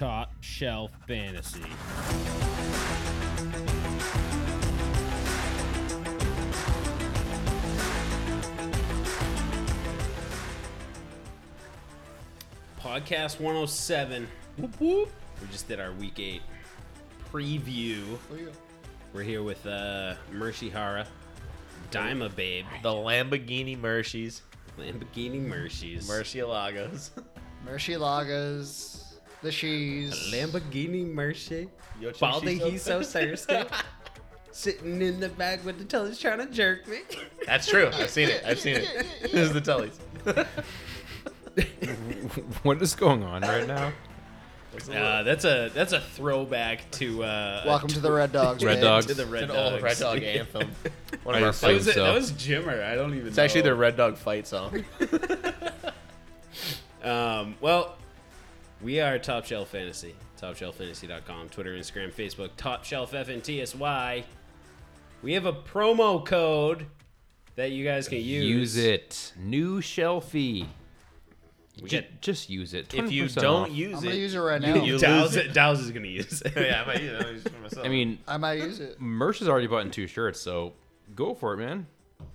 Top Shelf Fantasy. Podcast 107. Whoop, whoop. We just did our week eight preview. We're here with uh, Mercy Hara, Dima Babe, The Lamborghini Mercies, Lamborghini Mercies, Murcielagos. Murcielagos, the cheese. Lamborghini Mercy. Baldy, he's so thirsty. Sitting in the back with the tellies trying to jerk me. That's true. I've seen it. I've seen it. This is the Tullys. what is going on right now? Uh, that's a that's a throwback to uh, Welcome to the Red Dogs. Red babe. Dogs. to the Red It's an Dogs. old Red Dog anthem. One of I our assume That was, fights. it, so. that was Jimmer. I don't even. Know. It's actually know. the Red Dog fight song. Um, well, we are Top Shelf Fantasy. TopShelfFantasy.com, Twitter, Instagram, Facebook, Top Shelf FNTSY. We have a promo code that you guys can use. Use it. New shelfie. We Ju- get, just use it. if you 20% don't off. use I'm it, gonna use it right now. you Dow's, lose it. Dow's is going to use it. yeah, I might use it. I use it for myself. I mean, I might use it. Merch has already bought in two shirts, so go for it, man.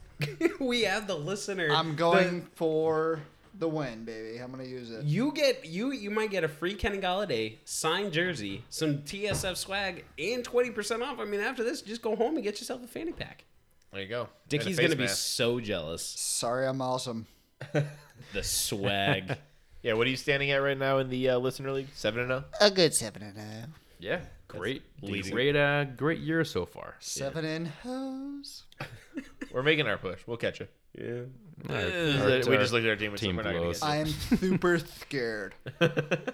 we have the listener. I'm going for the win, baby. I'm gonna use it. You get you you might get a free Kenny Golladay signed jersey, some TSF swag, and twenty percent off. I mean, after this, just go home and get yourself a fanny pack. there you go. Dickie's gonna face be so jealous. Sorry, I'm awesome. The swag. Yeah, what are you standing at right now in the uh, listener league? Seven and oh? zero. A good seven and a Yeah, great, great, uh, great year so far. seven in hose. We're making our push. We'll catch you. Yeah. Our- Uh, our- we just looked at our team. and team said, we're not blows. I am super scared.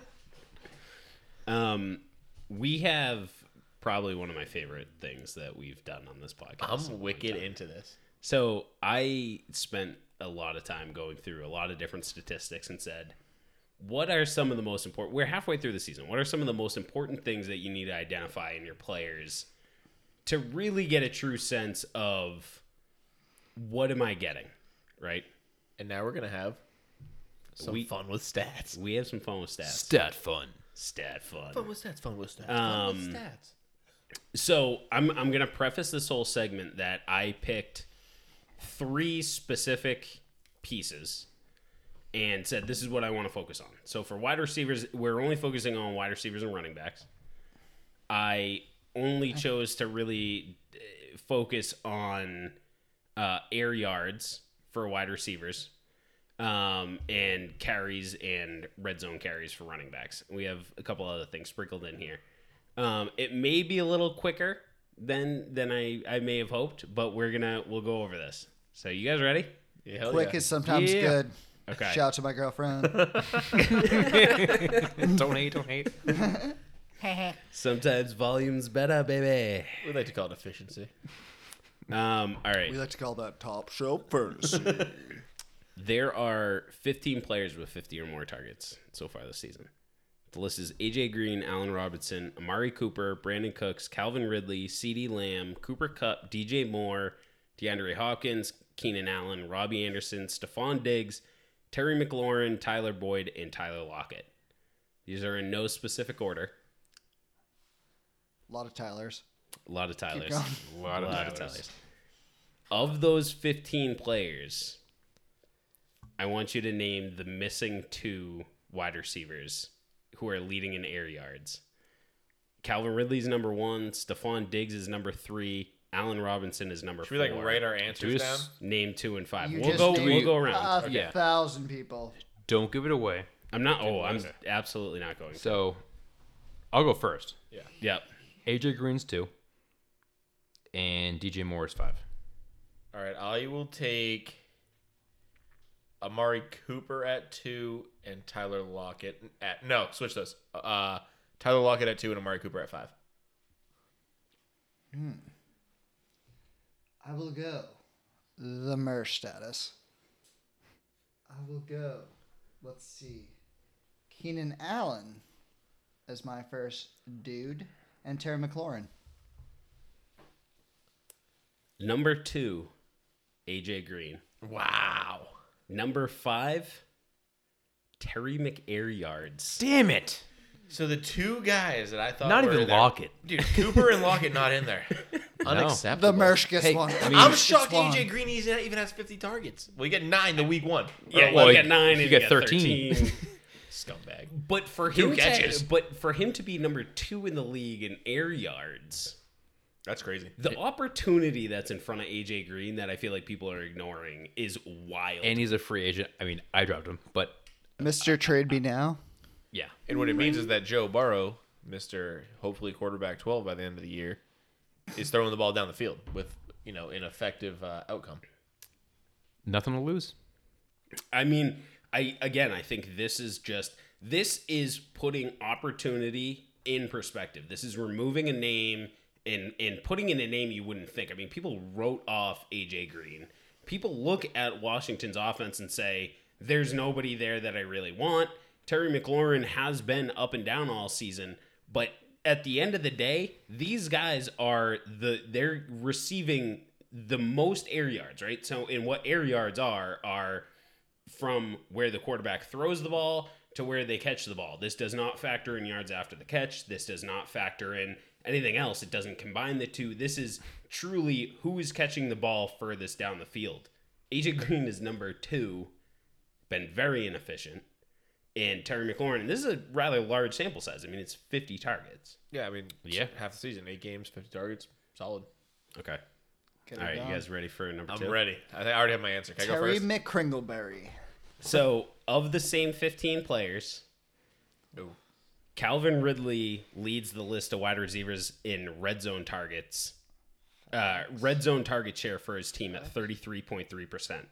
Um, we have probably one of my favorite things that we've done on this podcast. I'm wicked into this. So I spent a lot of time going through a lot of different statistics and said, what are some of the most important? We're halfway through the season. What are some of the most important things that you need to identify in your players to really get a true sense of what am I getting? Right? And now we're gonna have some We- fun with stats. We have some fun with stats. Stat fun. Stat fun. Fun with stats. Fun with stats. Um, fun with stats. So I'm I'm gonna preface this whole segment that I picked three specific pieces and said this is what I want to focus on. So for wide receivers, we're only focusing on wide receivers and running backs. I only chose to really uh, focus on uh, air yards for wide receivers um, and carries and red zone carries for running backs. We have a couple other things sprinkled in here. Um, it may be a little quicker than than I, I may have hoped, but we're gonna we'll go over this. So you guys ready? Yeah, Quick yeah. is sometimes Yeah. good. Okay. Shout out to my girlfriend. don't hate, don't hate. Sometimes volume's better, baby. We like to call it efficiency. Um, all right. we like to call that top shelf fantasy. There are 15 players with 50 or more targets so far this season. The list is AJ Green, Allen Robinson, Amari Cooper, Brandin Cooks, Calvin Ridley, CeeDee Lamb, Cooper Kupp, DJ Moore, DeAndre Hopkins, Keenan Allen, Robbie Anderson, Stefon Diggs, Terry McLaurin, Tyler Boyd, and Tyler Lockett. These are in no specific order. A lot of Tylers. A lot of Tylers. going. A lot, of, Tylers. Of those 15 players, I want you to name the missing two wide receivers who are leading in air yards. Calvin Ridley's number one. Stefon Diggs is number three. Allen Robinson is number Should four. we like write our answers Do down? s- Name two and five. You we'll go. We'll go around. A Yeah. thousand people. Don't give it away. I'm not. Oh, I'm Okay. absolutely not going. To. So, I'll go first. Yeah. Yep. AJ Green's two, and DJ Moore is five. All right, I will take Amari Cooper at two and Tyler Lockett at no. Switch those. Uh, Tyler Lockett at two and Amari Cooper at five. I will go. The MER status. I will go. Let's see. Keenan Allen as my first dude, and Terry McLaurin. Number two, AJ Green. Wow. Number five, Terry McAir Yards. Damn it! So the two guys that I thought Not were even there- Lockett. dude, Cooper and Lockett not in there. Unacceptable. The Mersh gets Hey, one. I mean- I'm Gets shocked one. AJ Green even even has 50 targets. Well, you get nine the week one. Yeah, Or you well, got nine you and get you 13. 13. Scumbag. But for Two him catches. to, but for him to be number two in the league in air yards, That's crazy. the opportunity that's in front of AJ Green that I feel like people are ignoring is wild. And he's a free agent. I mean, I dropped him, but Mr. Trade Me Now. yeah. And what it means is that Joe Burrow, Mr. hopefully quarterback 12 by the end of the year, is throwing the ball down the field with, you know, an effective uh, outcome. Nothing to lose. I mean, I again, I think this is just this is putting opportunity in perspective. This is removing a name and and putting in a name you wouldn't think. I mean, people wrote off AJ Green. People look at Washington's offense and say, "There's nobody there that I really want." Terry McLaurin has been up and down all season, but at the end of the day, these guys are the they're receiving the most air yards, right? So, in what air yards are are from where the quarterback throws the ball to where they catch the ball. This does not factor in yards after the catch. This does not factor in anything else. It doesn't combine the two. This is truly who is catching the ball furthest down the field. AJ Green is number two, been very inefficient. And Terry McLaurin, and this is a rather large sample size. I mean, it's 50 targets. Yeah, I mean, Yeah. half the season, eight games, 50 targets, solid. Okay. Get All it right, you guys ready for number I'm two? ready. I think I already have my answer. Can I go Terry first? McCringleberry. So, of the same 15 players, Ooh. Calvin Ridley leads the list of wide receivers in red zone targets. Uh, red zone target share for his team at 33.3%.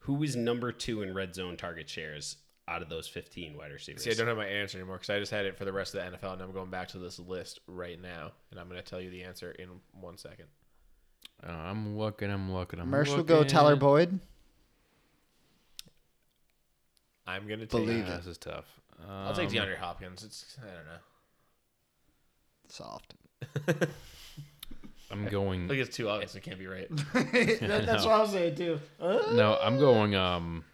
Who is number two in red zone target shares out of those 15 wide receivers? See, I don't have my answer anymore because I just had it for the rest of the NFL, and I'm going back to this list right now, and I'm going to tell you the answer in one second. Uh, I'm looking. I'm looking. I'm Mersh will looking. go Tyler Boyd. I'm going to take. Believe Yeah, it. this is tough. I'll take Um, DeAndre Hopkins. It's I don't know. Soft. I'm going. Look, it's too obvious. It can't be right. that's what I was saying too. No, I'm going. Um.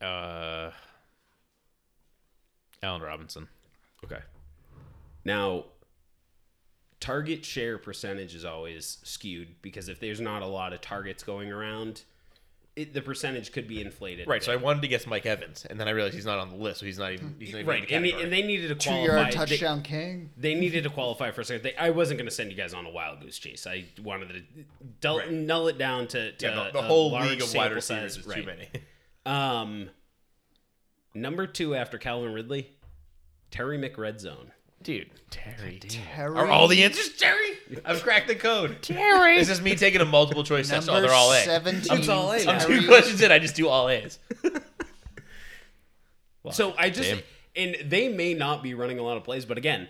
Uh. Allen Robinson. Okay. Now, target share percentage is always skewed because if there's not a lot of targets going around, it, the percentage could be inflated. Right. So I wanted to guess Mike Evans, and then I realized he's not on the list, so he's not even. He's not even right, In and, the they, and they needed to Two qualify. yard they- touchdown king. They, needed to qualify for a second. They, I wasn't going to send you guys on a wild goose chase. I wanted to dull, Right. null it down to, to yeah, the, the a whole large league of wide sample receivers size. is Right. too many. Um, number two after Calvin Ridley, Terry McRedzone. Dude, Terry. Terry. Are all the answers Terry? I've cracked the code. Terry. This is me taking a multiple choice test. Oh, Number they're all A. 17. It's all A now. I'm Terry- two questions in. I just do all A's. So I just Damn. and they may not be running a lot of plays, but again,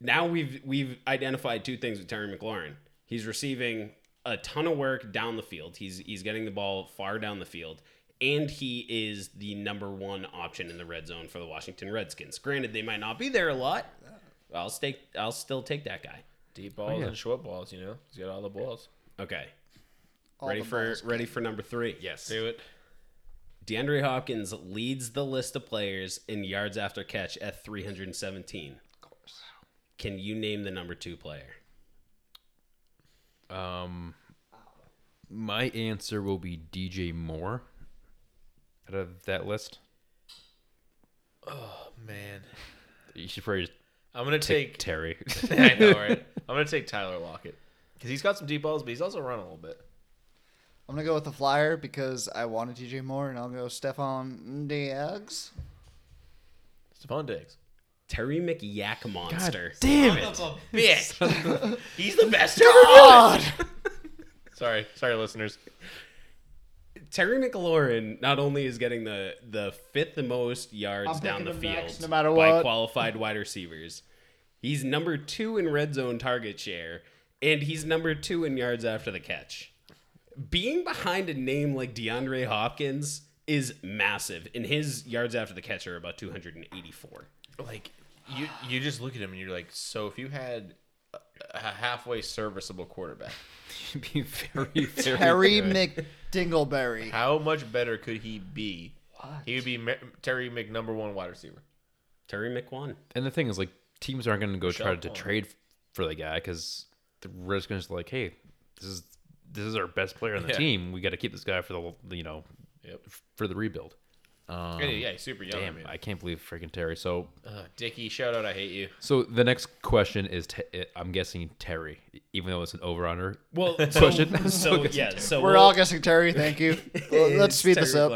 now we've we've identified two things with Terry McLaurin. He's receiving a ton of work down the field. He's he's getting the ball far down the field, and he is the number one option in the red zone for the Washington Redskins. Granted, they might not be there a lot. I'll stake. I'll still take that guy. Deep balls yeah. and short balls, you know? He's got all the balls. Okay, All ready for balls ready for number three. Yes. Do it. DeAndre Hopkins leads the list of players in yards after catch at 317. Of course. Can you name the number two player? Um. My answer will be DJ Moore. Out of that list, Oh, man. you should probably just I'm going to take take. Terry. I know, right? I'm going to take Tyler Lockett. Because he's got some deep balls, but he's also run a little bit. I'm gonna go with the flyer because I wanted TJ Moore, and I'll go Stefon Diggs. Stefon Diggs. Terry McYak Monster. Damn it! Bitch. he's the best. God. sorry. Sorry, listeners. Terry McLaurin not only is getting the the fifth most yards I'm down the field next, no matter by qualified wide receivers. He's number two in red zone target share, and he's number two in yards after the catch. Being behind a name like DeAndre Hopkins is massive, and his yards after the catch are about 284. Like, you, you just look at him and you're like, so if you had a, a halfway serviceable quarterback, be very, very Terry good. McDingleberry. how much better could he be? He would be Ma- Terry Mc number one wide receiver. Terry McWan. And the thing is, like, teams aren't going to go try to up. trade for the guy because the risk is like, hey, this is this is our best player on the Yeah. team. We got to keep this guy for the you know Yep. for the rebuild. Um, yeah, yeah, he's super young. Damn, I. I can't believe freaking Terry. So, Uh, Dickie, shout out, I hate you. so the next question is, te- I'm guessing Terry, even though it's an over under. Well, so, Question. so yeah, so We're we'll- all guessing Terry. Thank you. Well, let's It's speed this up.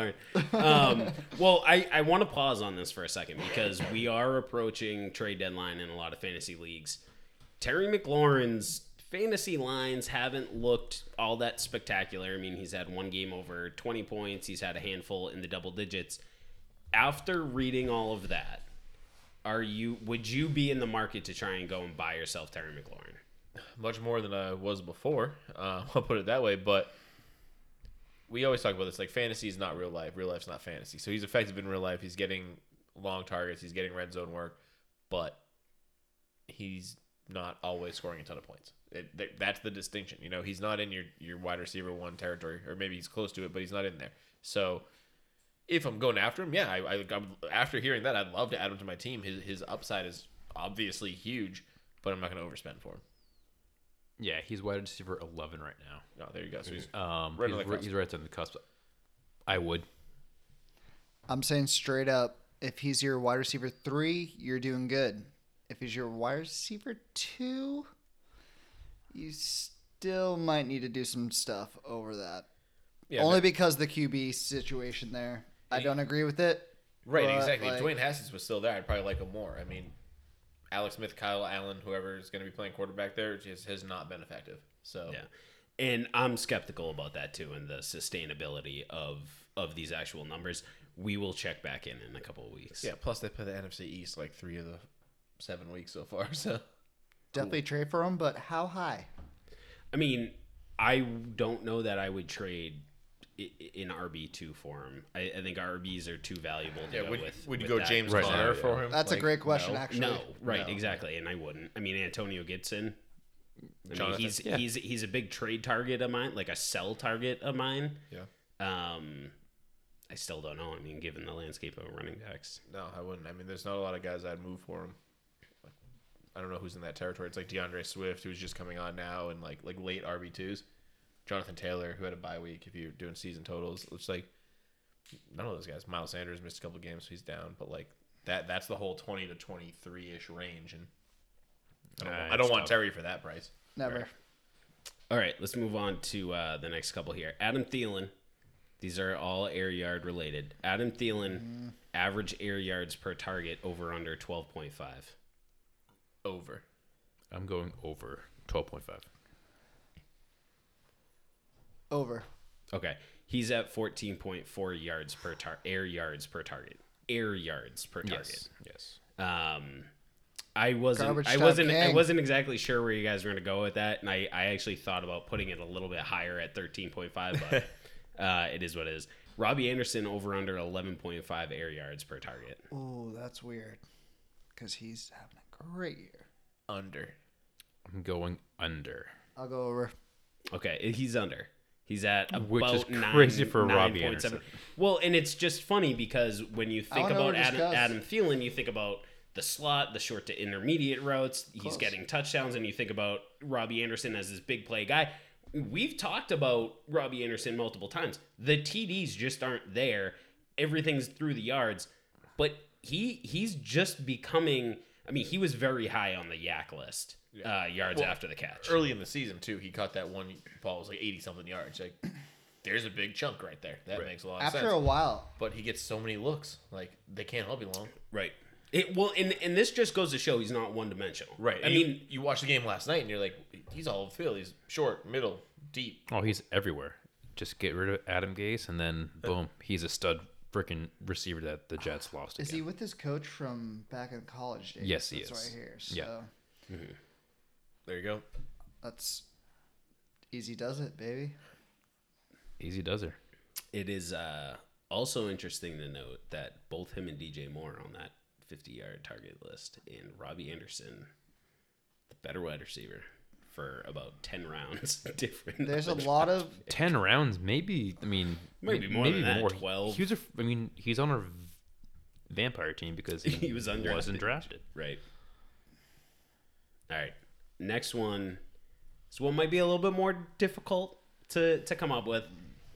Um, well, I, I want to pause on this for a second because we are approaching trade deadline in a lot of fantasy leagues. Terry McLaurin's fantasy lines haven't looked all that spectacular. I mean, he's had one game over 20 points, he's had a handful in the double digits. After reading all of that, are you would you be in the market to try and go and buy yourself Terry McLaurin? Much more than I was before. Uh, I'll put it that way. But we always talk about this like fantasy is not real life. Real life's not fantasy. So he's effective in real life. He's getting long targets. He's getting red zone work, but he's not always scoring a ton of points. It, that- that's the distinction. You know, he's not in your your wide receiver one territory, or maybe he's close to it, but he's not in there. So if I'm going after him, yeah, I, I I'm, after hearing that, I'd love to add him to my team. His his upside is obviously huge, but I'm not going to overspend for him. Yeah, he's wide receiver 11 right now. Oh, there you go. So he's Um, Right he's, on the cusp. he's right on the cusp. I would. I'm saying straight up, if he's your wide receiver three, you're doing good. If he's your wide receiver two, you still might need to do some stuff over that. yeah, Only but- because the QB situation there. I don't agree with it. right, but, exactly. like- if Dwayne Haskins was still there, I'd probably like him more. I mean, Alex Smith, Kyle Allen, whoever is going to be playing quarterback there, just has not been effective. So Yeah. And I'm skeptical about that too and the sustainability of of these actual numbers. We will check back in in a couple of weeks. yeah. Plus, they play the NFC East like three of the seven weeks so far. So Definitely trade for him, but how high? I mean, I don't know that I would trade i- i- in RB two for him. I, I think RBs are too valuable to yeah, go would, with. would you with go. James Right Conner now, for him? That's a great question, no. actually. No, right, No. exactly, and I wouldn't. I mean, Antonio Gibson. I mean, he's yeah. he's he's a big trade target of mine, like a sell target of mine. Yeah. Um, I still don't know. I mean, given the landscape of running backs, No, I wouldn't. I mean, there's not a lot of guys I'd move for him. I don't know who's in that territory. It's like D'Andre Swift, who's just coming on now, and like like late RB twos. Jonathan Taylor, who had a bye week. If you're doing season totals, it's like none of those guys. Miles Sanders missed a couple games, so he's down. But like that, that's the whole twenty to twenty three ish range, and I don't, Nah, want- I don't want tough. Terry for that price. Never. All right, let's move on to uh, the next couple here. Adam Thielen. These are all air yard related. Adam Thielen, average air yards per target over under 12.5. Over. I'm going over 12.5. Over. Okay. He's at 14.4 yards per tar- air yards per target. Air yards per target. Yes. Um, I wasn't. Garbage I wasn't. I wasn't exactly sure where you guys were going to go with that, and I, I actually thought about putting it a little bit higher at thirteen point five, but uh, it is what it is. Robbie Anderson over under eleven point five air yards per target. Oh, that's weird. Because he's having a great year. Under. I'm going under. I'll go over. Okay, he's under. He's at about Which is nine- crazy for Robbie 9.7. Anderson. Well, and it's just funny because when you think about Adam, does. Adam Thielen, you think about the slot, the short to intermediate routes. He's getting touchdowns, and you think about Robbie Anderson as this big play guy. We've talked about Robbie Anderson multiple times. The TDs just aren't there. Everything's through the yards, but he he's just becoming. I mean, he was very high on the yak list, uh, yards Well, after the catch. Early in the season too, he caught that one ball it was like eighty something yards. Like, there's a big chunk right there. That Right. makes a lot of After sense. After a while, but he gets so many looks. Like they can't help you long. Right. It, well, and and this just goes to show he's not one dimensional. I I mean, mean, you watch the game last night and you're like, he's all over the field. He's short, middle, deep. Oh, he's everywhere. Just get rid of Adam Gase, and then boom, he's a stud freaking receiver that the Jets lost. is he with his coach from back in college days? Yes, he that's is. Right here. So Yeah. There you go. that's easy. Does it, baby? Easy does her. it is uh, also interesting to note that both him and DJ Moore are on that 50 yard target list, and Robbie Anderson, the better wide receiver, for about 10 rounds different. There's a lot of Ten rounds, maybe. I mean, Maybe may- more than that, 12. He was a, I mean, he's on our vampire team because he, He was undrafted. wasn't drafted. Right. All right. Next one. This one might be a little bit more difficult to, to come up with.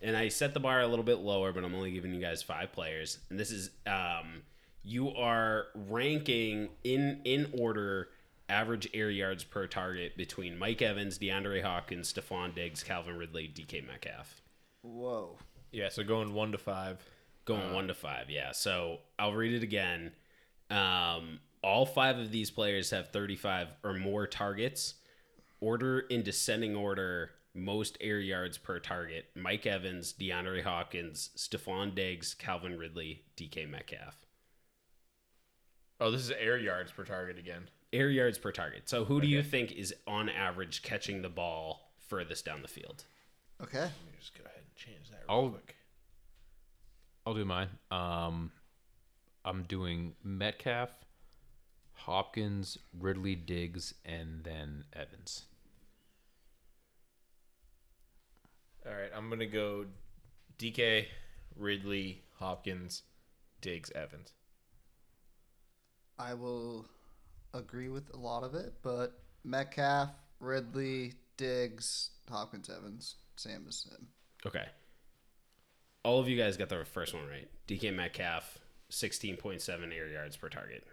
And I set the bar a little bit lower, but I'm only giving you guys five players. And this is um, you are ranking in in order average air yards per target between Mike Evans, DeAndre Hawkins, Stefon Diggs, Calvin Ridley, DK Metcalf. Whoa. Yeah, so going one to five. Going one to five, yeah. So I'll read it again. Um, all five of these players have 35 or more targets. Order in descending order, most air yards per target. Mike Evans, DeAndre Hawkins, Stefon Diggs, Calvin Ridley, DK Metcalf. Oh, this is air yards per target again. Air yards per target. So who do you think is on average catching the ball furthest down the field? Okay. Let me just go ahead and change that I'll- quick. I'll do mine. Um, I'm doing Metcalf, Hopkins, Ridley, Diggs, and then Evans. All right, I'm gonna go DK, Ridley, Hopkins, Diggs, Evans. I will agree with a lot of it, but Metcalf, Ridley, Diggs, Hopkins, Evans, same as him. Okay. All of you guys got the first one right. DK Metcalf, 16.7 air yards per target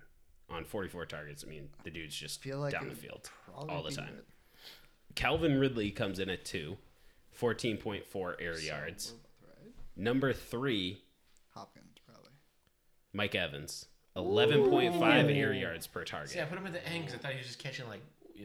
on 44 targets. I mean, the dude's just Feel like down the field all the time. Calvin Ridley comes in at two, 14.4 air yards. Right. Number three, Hopkins, probably. Mike Evans, 11.5 air yards per target. See, I put him in the end because I thought he was just catching like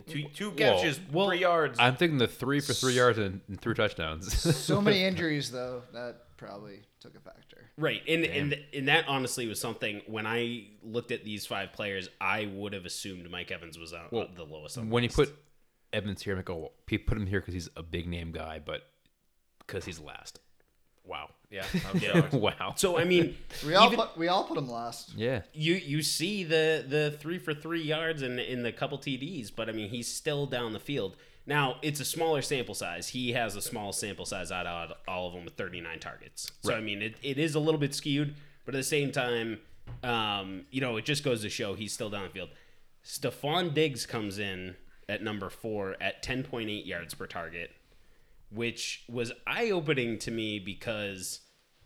two two catches, Well, three yards. I'm thinking the three for three yards and, and three touchdowns. So many injuries, though, that probably took a factor. Right, and and and that honestly was something when I looked at these five players, I would have assumed Mike Evans was on Well, the lowest. On the when you put Evans here, I'm like, oh, he put him here because he's a big name guy, but because he's last. Wow. Yeah, I'm shocked. wow. so I mean, We all even- put we all put him last. Yeah. you you see the the three for three yards and in the couple TDs, but I mean he's still down the field. Now it's a smaller sample size. He has a small sample size out of all of them with 39 targets. So I mean it, it is a little bit skewed, but at the same time, um, you know, it just goes to show he's still down the field. Stefon Diggs comes in at number four at 10.8 yards per target, which was eye opening to me because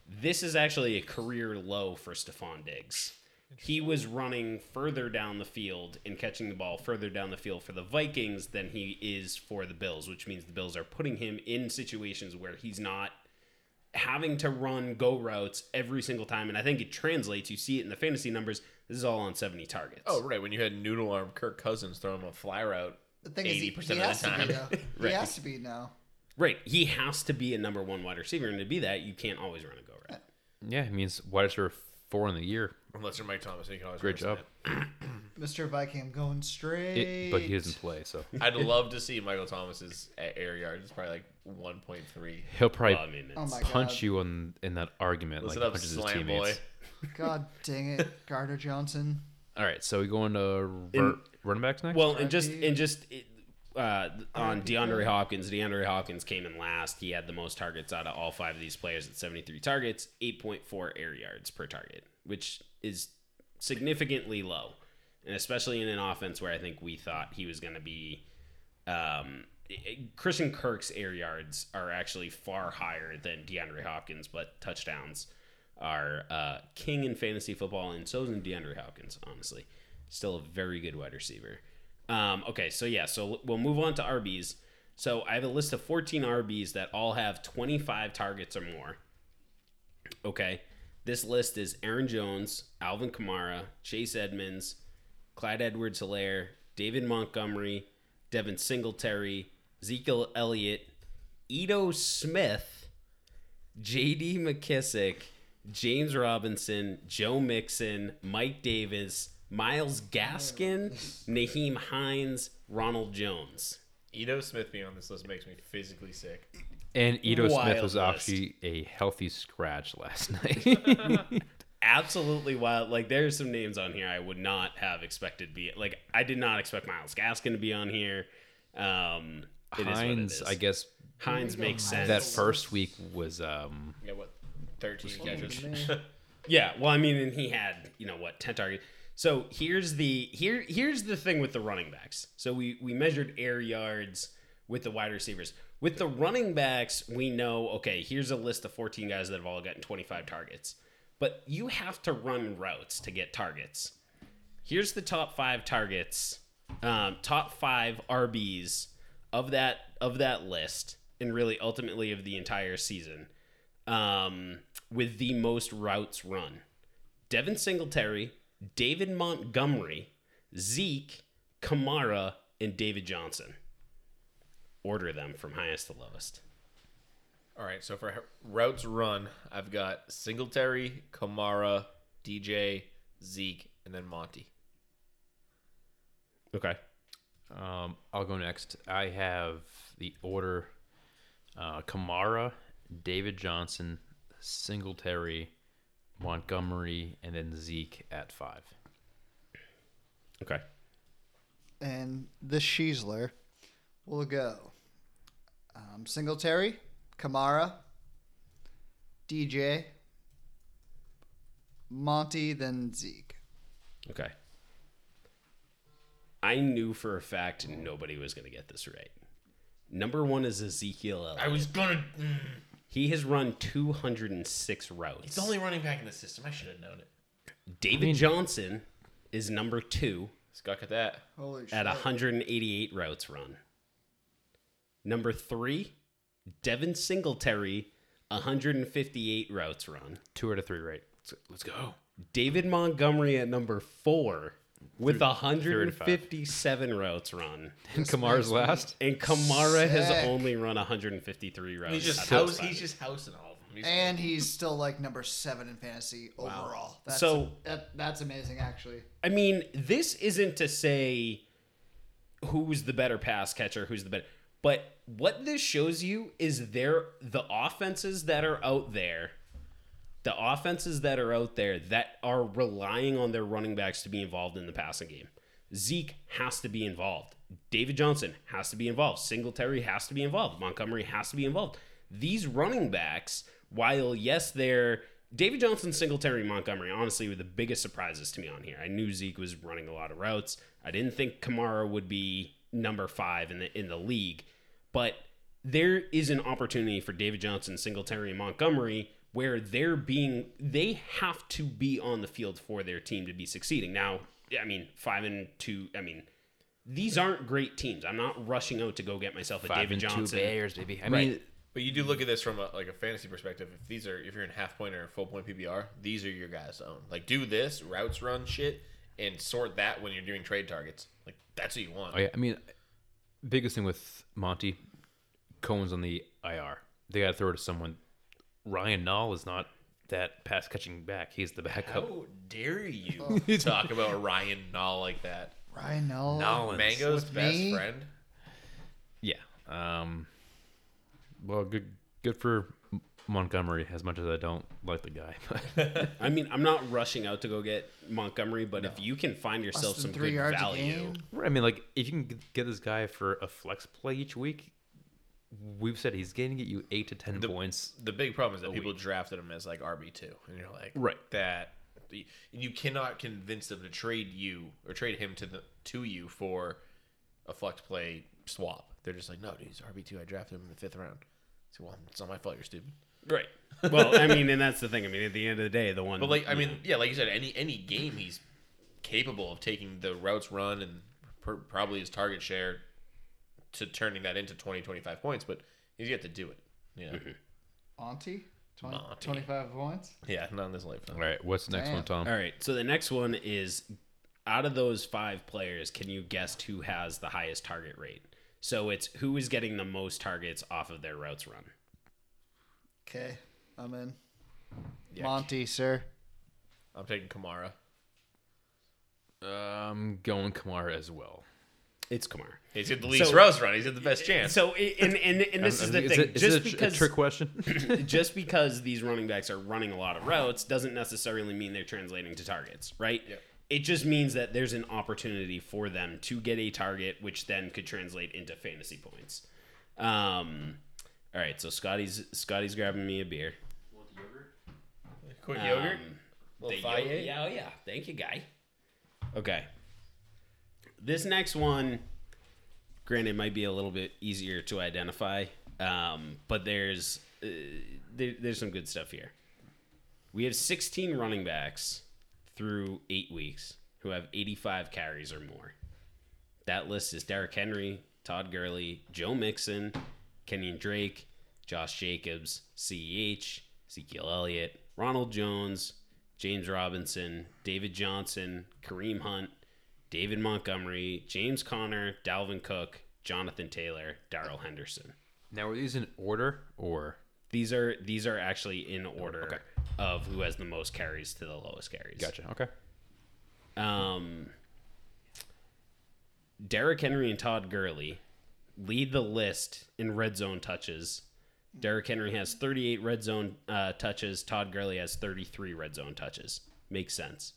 this is actually a career low for Stefon Diggs. He was running further down the field and catching the ball further down the field for the Vikings than he is for the Bills, which means the Bills are putting him in situations where he's not having to run go routes every single time. And I think it translates. You see it in the fantasy numbers. This is all on 70 targets. oh, right. When you had noodle arm Kirk Cousins throwing him a fly route The thing is, he, 80% he of the has to time. be now. He has to be now. Right. He has to be a number one wide receiver. And to be that, you can't always run a go route. Yeah, it means wide receiver four in the year. unless you're Mike Thomas. And you can always Great run job. Mr. Viking, I'm going straight. It, but he doesn't play, so I'd love to see Michael Thomas's a- air yards. It's probably like 1.3. he'll probably Well, I mean, it's, Oh my punch God. you in in that argument Listen like he up, punches his slam teammates. boy. God dang it, Gardner Johnson. All right, so we go into In- run, running backs next. Well, and just and just it, uh, on DeAndre. Hopkins, DeAndre Hopkins came in last. He had the most targets out of all five of these players at 73 targets, 8.4 air yards per target, which is significantly low, and especially in an offense where I think we thought he was going to be. Um, Christian Kirk's air yards are actually far higher than DeAndre Hopkins, but touchdowns are uh, king in fantasy football, and so is DeAndre Hopkins. Honestly, still a very good wide receiver. Um, okay, so yeah, so we'll move on to RBs. So I have a list of 14 RBs that all have 25 targets or more. Okay, this list is Aaron Jones, Alvin Kamara, Chase Edmonds, Clyde Edwards Helaire, David Montgomery, Devin Singletary, Ezekiel Elliott, Ito Smith, J.D. McKissic, James Robinson, Joe Mixon, Mike Davis, Myles Gaskin, Nyheim Hines, Ronald Jones. Ito Smith being on this list makes me physically sick. and Ito Smith was list. actually a healthy scratch last night. Absolutely wild. Like there's some names on here I would not have expected to be like I did not expect Myles Gaskin to be on here. Um it is what it Hines, is. I guess Hines makes sense. that first week was um Yeah, what? 13 Oh, catches. Yeah, well, I mean, and he had you know what ten targets. So here's the here here's the thing with the running backs. So we we measured air yards with the wide receivers. With the running backs, we know okay. Here's a list of 14 guys that have all gotten 25 targets, but you have to run routes to get targets. Here's the top five targets, um, top five RBs of that of that list, and really ultimately of the entire season um, with the most routes run. Devin Singletary, David Montgomery, Zeke, Kamara, and David Johnson. Order them from highest to lowest. All right, so for routes run, I've got Singletary, Kamara, DJ, Zeke, and then Monty. Okay. Um, I'll go next. I have the order: uh, Kamara, David Johnson, Singletary, Montgomery, and then Zeke at five. Okay. And the Sheesler will go um, Singletary, Kamara, DJ, Monty, then Zeke. Okay. I knew for a fact nobody was going to get this right. Number one is Ezekiel Elliott. I was gonna. Mm, He has run 206 routes. he's the only running back in the system. I should have known it. David Johnson is number two Scott at that. Holy shit. at 188 routes run. Number three, Devin Singletary, 158 routes run. Two out of three, right? Let's go. David Montgomery at number four with Three- three out of five. 157 routes run. And Kamara's last. And Kamara has only run 153 routes. He's just house. He's just housing all of them. He's- And he's still like number seven in fantasy overall. That's, So- that, that's amazing, actually. I mean, this isn't to say who's the better pass catcher, who's the better. But what this shows you is there the offenses that are out there, the offenses that are out there that are relying on their running backs to be involved in the passing game. Zeke has to be involved. David Johnson has to be involved. Singletary has to be involved. Montgomery has to be involved. These running backs, while yes, they're David Johnson, Singletary, Montgomery, honestly, were the biggest surprises to me on here. I knew Zeke was running a lot of routes. I didn't think Kamara would be number five in the in the league, but there is an opportunity for David Johnson, Singletary, and Montgomery where they're being they have to be on the field for their team to be succeeding. Now, I mean, five and two. I mean, these aren't great teams. I'm not rushing out to go get myself a Five David and Johnson. two Bears, baby. I Right. mean, But you do look at this from a, like a fantasy perspective. If these are if you're in half point or full point PPR, these are your guys to own. Like do this routes run shit and sort that when you're doing trade targets. Like that's what you want. oh yeah. I mean, biggest thing with Monty, Cohen's on the IR. They got to throw it to someone. Ryan Nall is not that pass catching back. He's the backup. How dare you talk about Ryan Nall like that? Ryan Nall, Nolan. Mango's With best me? friend. Yeah. Um. Well, good. Good for Montgomery. As much as I don't like the guy, but I mean, I'm not rushing out to go get Montgomery, but if you can find yourself than some three good yards a value, game. I mean, like if you can get this guy for a flex play each week, we've said he's going to get you eight to ten The- points. The big problem is that people week. drafted him as like RB two, and you're like, Right. That you cannot convince them to trade you or trade him to the to you for a flex play swap. They're just like, no, dude, he's RB two. I drafted him in the fifth round. So, well, it's not my fault. You're stupid. right? Well, I mean, and that's the thing. I mean, at the end of the day, the one. But like, I mean, yeah, like you said, any any game he's capable of taking the routes run and per, probably his target share to turning that into 20, 25 points. But he's yet to do it. Yeah, Monty? Mm-hmm. 20, Monty. 25 points? yeah, not in this lifetime. All right, what's the next Damn. one, Tom? All right. So the next one is out of those five players, can you guess who has the highest target rate? So it's who is getting the most targets off of their routes run. Okay, I'm in. Yeah. Monty, sir. I'm taking Kamara. I'm going Kamara as well. It's Kamara. He's got the least So- routes run. He's got the best chance. So and and, and this is the Is thing. it- is just it a, tr- a because trick question? just because these running backs are running a lot of routes doesn't necessarily mean they're translating to targets, right? Yep. It just means that there's an opportunity for them to get a target, which then could translate into fantasy points. Um, all right, so Scotty's Scotty's grabbing me a beer. Quick yogurt. Um, Little The thigh yo- yeah, oh yeah. Thank you, guy. Okay. This next one, granted, might be a little bit easier to identify, um, but there's uh, there, there's some good stuff here. We have 16 running backs through eight weeks who have 85 carries or more. That list is Derrick Henry, Todd Gurley, Joe Mixon, Kenyan Drake, Josh Jacobs, CEH, Ezekiel Elliott, Ronald Jones, James Robinson, David Johnson, Kareem Hunt, David Montgomery, James Conner, Dalvin Cook, Jonathan Taylor, Darrell Henderson. Now, are these in order or? These are these are actually in order Okay. of who has the most carries to the lowest carries. Gotcha. Okay. Um, Derrick Henry and Todd Gurley lead the list in red zone touches. Derrick Henry has 38 red zone uh, touches. Todd Gurley has 33 red zone touches. Makes sense.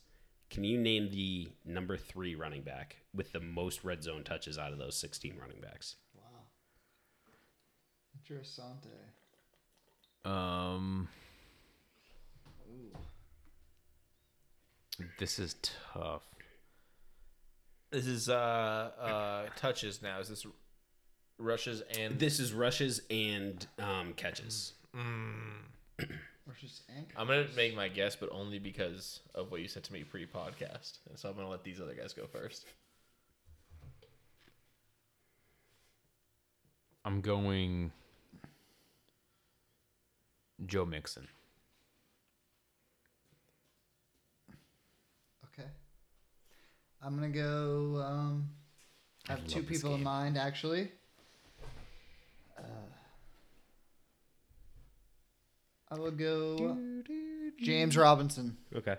Can you name the number three running back with the most red zone touches out of those 16 running backs? Wow. Interessante. Um, Ooh. this is tough. This is uh uh touches now. Is this rushes and This is rushes and um, catches. Versus Anchor. I'm gonna make my guess, but only because of what you said to me pre-podcast, and so I'm gonna let these other guys go first. I'm going Joe Mixon. Okay. I'm gonna go. Um, I have two love this people in mind actually. Uh, I will go James Robinson. Okay.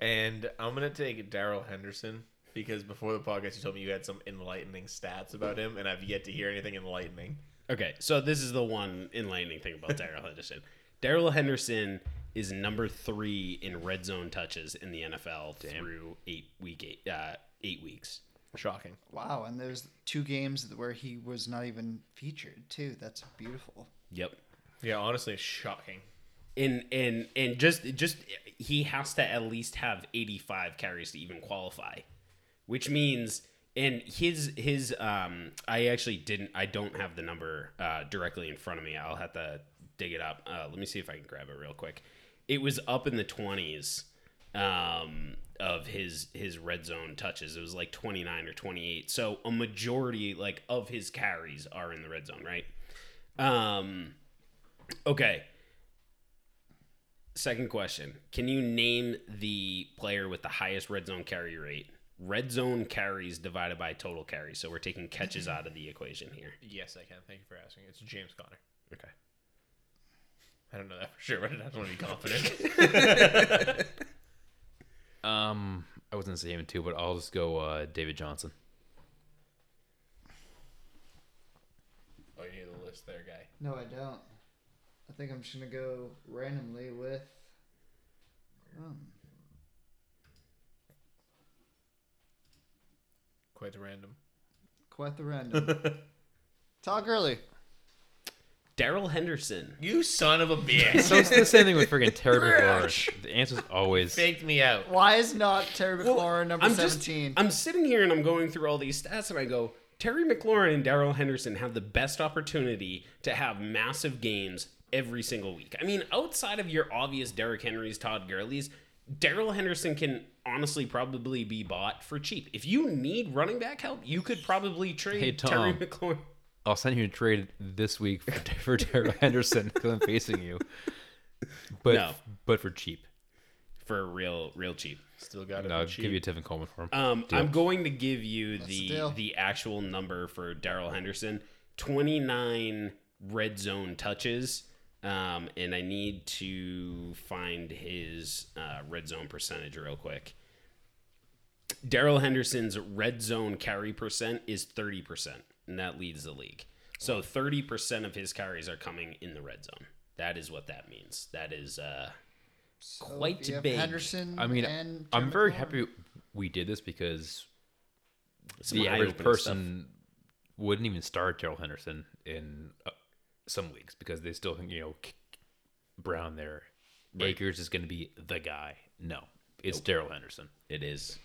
And I'm gonna take Darrell Henderson because before the podcast you told me you had some enlightening stats about him, and I've yet to hear anything enlightening. Okay, so this is the one enlightening thing about Darrell Henderson. Darrell Henderson is number three in red zone touches in the NFL through eight week eight, uh, eight weeks. Shocking. Wow, and there's two games where he was not even featured too. That's beautiful. Yep. Yeah, honestly, it's shocking. And and and just just he has to at least have 85 carries to even qualify, which means and his his um I actually didn't I don't have the number uh, directly in front of me. I'll have to dig it up. Uh, let me see if I can grab it real quick. It was up in the 20s um of his his red zone touches. It was like 29 or 28. So a majority like of his carries are in the red zone, right? Um okay. Second question. Can you name the player with the highest red zone carry rate? Red zone carries divided by total carries. So we're taking catches out of the equation here. Yes, I can. Thank you for asking. It's James Conner. Okay. I don't know that for sure, but I just want to be confident. Um, I was gonna say him too, but I'll just go uh, David Johnson. oh, you need the list there, guy. No, I don't. I think I'm just gonna go randomly with. Um, Quite random. quite the random. Todd Gurley. Darrell Henderson. You son of a bitch! So it's the same thing with freaking Terry McLaurin. The answer's always Faked me out. Why is not Terry McLaurin number I'm just- I'm sitting here and I'm going through all these stats and I go, Terry McLaurin and Darrell Henderson have the best opportunity to have massive games every single week. I mean, outside of your obvious Derrick Henrys, Todd Gurley's, Darrell Henderson can honestly probably be bought for cheap. If you need running back help, you could probably trade Hey, Tom. Terry McLaurin. I'll send you a trade this week for, for Darrell Henderson because I'm facing you. But No. but for cheap. for real, real cheap. Still got it. And I'll for cheap. give you a Tevin Coleman for him. Um, Deal. I'm going to give you the the the actual number for Darrell Henderson: 29 red zone touches. Um, and I need to find his uh, red zone percentage real quick. Darrell Henderson's red zone carry percent is 30%, and that leads the league. So 30% of his carries are coming in the red zone. That is what that means. That is uh, So quite you have big. Henderson. I mean, and I'm Terry very McLaurin. happy we did this because some the average eye-opening person wouldn't even start Darrell Henderson in uh, some leagues because they still think you know Brown there. Akers is going to be the guy, No, it's Darrell Henderson. It is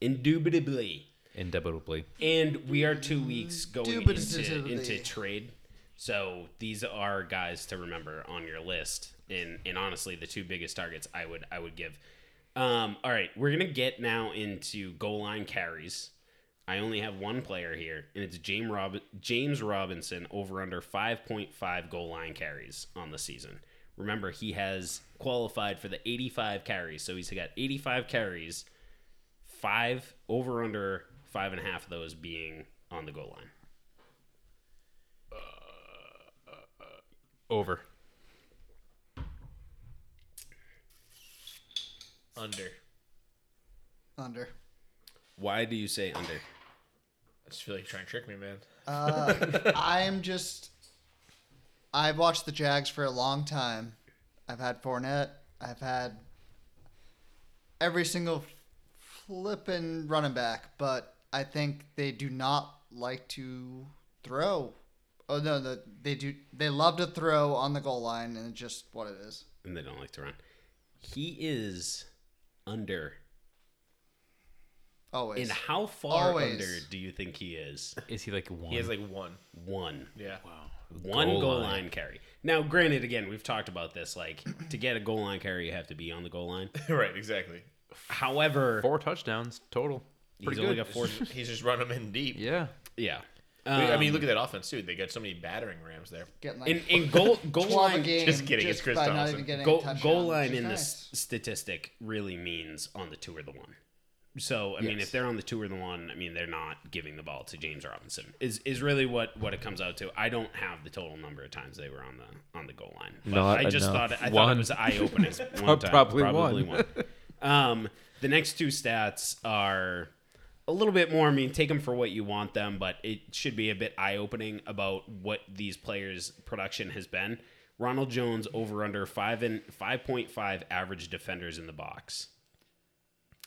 indubitably. Indubitably. And we are two weeks going into, into trade. So these are guys to remember on your list. And and honestly, the two biggest targets I would I would give. Um, all right, we're gonna get now into goal line carries. I only have one player here, and it's James Rob- James Robinson over under 5.5 goal line carries on the season. Remember, he has qualified for the 85 carries, so he's got 85 carries, five over under five and a half of those being on the goal line. Uh, uh, uh, over. Under. Under. Why do you say under? I just feel like you're trying to trick me, man. Uh, I'm just. I've watched the Jags for a long time. I've had Fournette. I've had every single flippin' running back, but I think they do not like to throw. Oh no, the, they do. They love to throw on the goal line, and it's just what it is. And they don't like to run. He is under. Always. And how far Always. under do you think he is? Is he like one? He has like one. One. Yeah. Wow. One Goal goal, line. line. carry. Now, granted, again, we've talked about this. Like, to get a goal line carry, you have to be on the goal line. right, exactly. However, Four touchdowns total. he's Pretty only got four. He's just running them in deep. Yeah. Yeah. I mean, Um, look at that offense too. They got so many battering rams there. Getting like in, in goal goal line game Just kidding, it's Chris by Thompson. even goal, goal line in nice. this statistic really means on the two or the one. So I mean, if they're on the two or the one, I mean they're not giving the ball to James Robinson. Is is really what what it comes out to. I don't have the total number of times they were on the on the goal line. But Not I just enough. thought it, I thought One. it was eye opening. One time, Probably one. one. Um, the next two stats are a little bit more. I mean, take them for what you want them, but it should be a bit eye opening about what these players' production has been. Ronald Jones over under five and five point five average defenders in the box.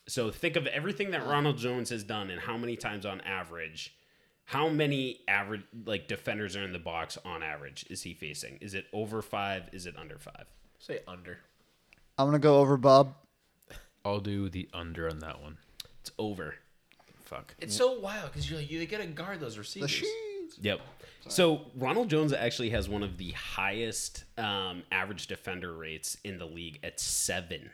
So think of everything that Ronald Jones has done and how many times on average, how many average like defenders are in the box on average is he facing? Is it over five? Is it under five? Say under. I'm gonna go over Bob. I'll do the under on that one. It's over. Fuck. It's so wild because you're like you gotta guard those The receivers. sheets. Yep. So Ronald Jones actually has one of the highest um, average defender rates in the league at seven.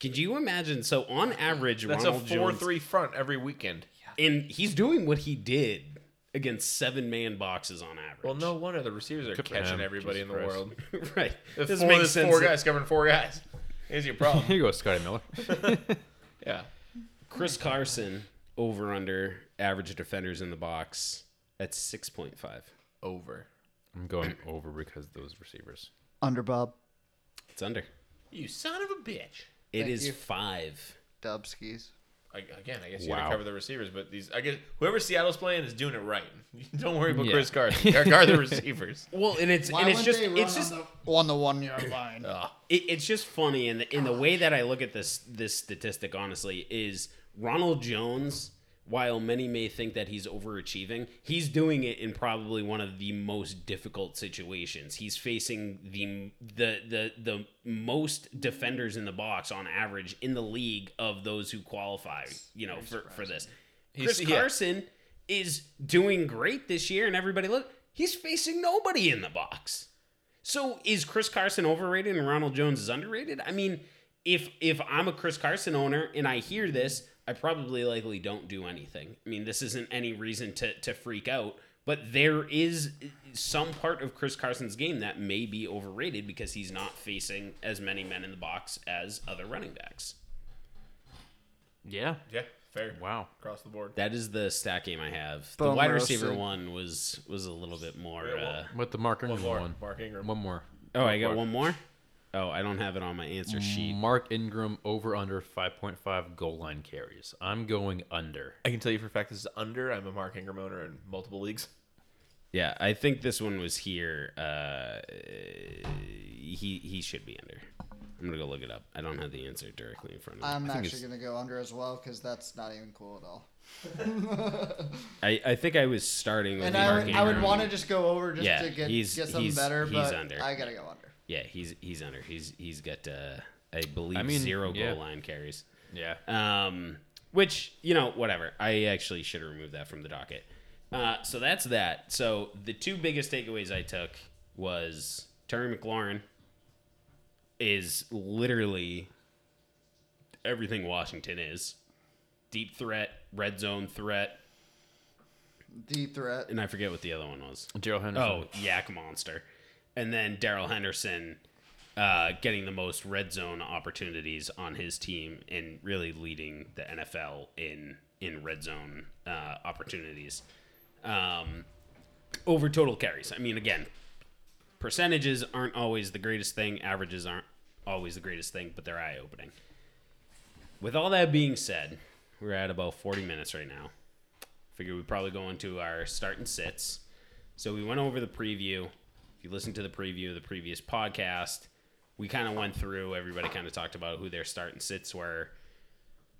Could you imagine? So on average, That's Ronald a four-three front every weekend. and he's doing what he did against seven man boxes on average. Well, no wonder the receivers are Good for catching him. everybody Jesus in the Christ. world. right. There's This four, makes there's sense. four guys covering four guys. Here's your problem. Here you go, Scotty Miller. yeah. Chris Carson over under average defenders in the box at six point five. Over. I'm going over because of those receivers. Under Bob. It's under. You son of a bitch. It Thank is you. five. Dubskis. I, again, I guess you gotta cover the receivers, but these I guess whoever Seattle's playing is doing it right. Don't worry about Yeah. Chris Carson. Guard, guard the receivers. Well, and it's Why and it's wouldn't just they run it's just on the, on the one yard line? Ugh. it, it's just funny in the in the way that I look at this this statistic honestly is Ronald Jones while many may think that he's overachieving he's doing it in probably one of the most difficult situations he's facing the the the the most defenders in the box on average in the league of those who qualify you know for for this Chris yeah. Carson is doing great this year and everybody look he's facing nobody in the box so is Chris Carson overrated and Ronald Jones is underrated? I mean, if if I'm a Chris Carson owner and I hear this, I probably likely don't do anything. I mean, this isn't any reason to to freak out, but there is some part of Chris Carson's game that may be overrated because he's not facing as many men in the box as other running backs. Yeah. Yeah, fair. Wow. Across the board. That is the stat game I have. The Bone wide receiver roasted. one was was a little bit more. Yeah, well, Uh, With the Mark Ingram One more. one. Mark Ingram. One more. oh, I got one more. Oh, I don't have it on my answer sheet. Mark Ingram over under 5.5 goal line carries. I'm going under. I can tell you for a fact this is under. I'm a Mark Ingram owner in multiple leagues. Yeah, I think this one was here. Uh, he he should be under. I'm gonna go look it up. I don't have the answer directly in front of me. I'm actually gonna go under as well because that's not even cool at all. I, I think I was starting with And Mark I would, I would want to just go over just Yeah, to get he's- get something he's- better, he's but under. I gotta go under. Yeah, he's he's under. He's he's got uh, I believe I mean, zero yeah. goal line carries. Yeah. Um, which you know, whatever. I actually should have removed that from the docket. Uh, so that's that. So the two biggest takeaways I took was Terry McLaurin is literally everything Washington is: deep threat, red zone threat, Deep threat. and I forget what the other one was. Darrell Henderson. Oh, Yak Monster. And then Darrell Henderson uh, getting the most red zone opportunities on his team and really leading the NFL in in red zone uh, opportunities um, over total carries. I mean, again, percentages aren't always the greatest thing. Averages aren't always the greatest thing, but they're eye opening. With all that being said, we're at about 40 minutes right now. Figure we probably go into our start and sits. So we went over the preview. If you listen to the preview of the previous podcast, we kind of went through, everybody kind of talked about who their start and sits were.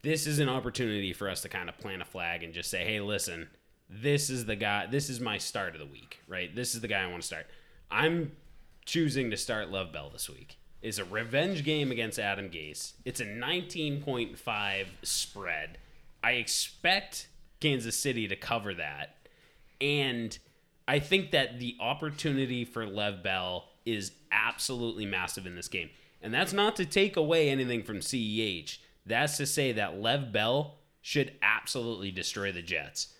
This is an opportunity for us to kind of plant a flag and just say, hey, listen, this is the guy, this is my start of the week, right? This is the guy I want to start. I'm choosing to start Love Bell this week. It's a revenge game against Adam Gase. It's a 19.5 spread. I expect Kansas City to cover that. And I think that the opportunity for Lev Bell is absolutely massive in this game. And that's not to take away anything from CEH. That's to say that Lev Bell should absolutely destroy the Jets.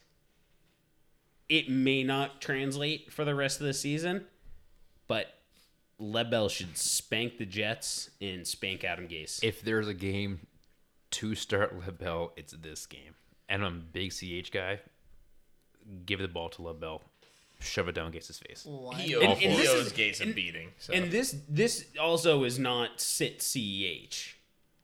It may not translate for the rest of the season, but Lev Bell should spank the Jets and spank Adam Gase. If there's a game to start LeBell, it's this game. And I'm a big CH guy. Give the ball to LeBell. Shove it down Gase's face. Why? He owes, and he this owes is- Gates a beating. So. And this this also is not sit CEH.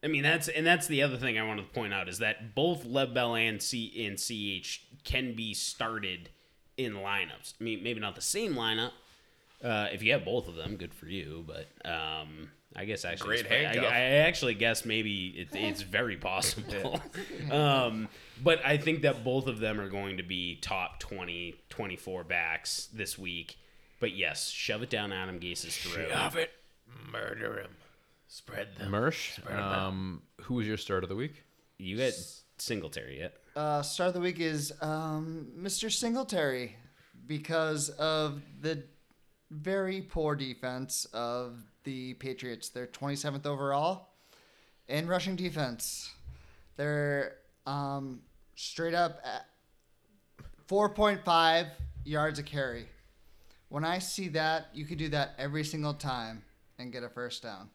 I mean that's and that's the other thing I wanted to point out is that both Lev Bell and C and CH can be started in lineups. I mean maybe not the same lineup. Uh, if you have both of them, good for you. But um, I guess actually, Great it's- I. I actually guess maybe it, it's very possible. um, but I think that both of them are going to be top 20, 24 backs this week. But yes, shove it down Adam Gase's throat. Shove it. Murder him. Spread them. Mersh, um, who was your start of the week? You got Singletary yet? Uh, start of the week is um, Mr. Singletary because of the very poor defense of the Patriots. They're 27th overall in rushing defense. They're um, straight up at 4.5 yards a carry. When I see that, you could do that every single time and get a first down.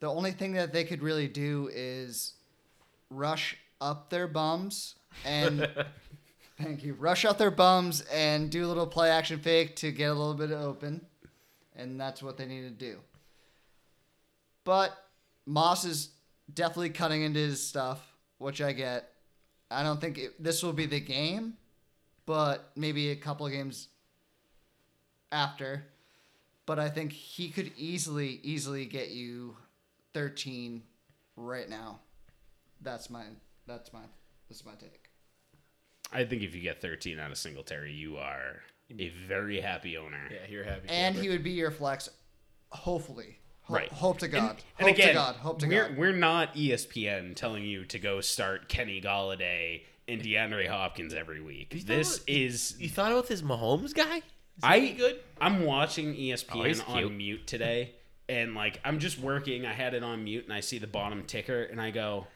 The only thing that they could really do is rush up their bums and thank you. Rush out their bums and do a little play action fake to get a little bit open and that's what they need to do. But moss is definitely cutting into his stuff which i get. I don't think it, this will be the game but maybe a couple games after. But i think he could easily easily get you 13 right now. That's my that's my that's my take. I think if you get 13 out of Singletary, you are a very happy owner. Yeah, you're happy. And camper. he would be your flex, hopefully. Ho- Right. Hope to God. And hope again, to God. Hope to we're, God. we're not ESPN telling you to go start Kenny Golladay and DeAndre Hopkins every week. This thought- is You thought about this Mahomes guy? Is I he good? I'm watching Oh, ESPN cute. on mute today, and like I'm just working. I had it on mute, and I see the bottom ticker, and I go,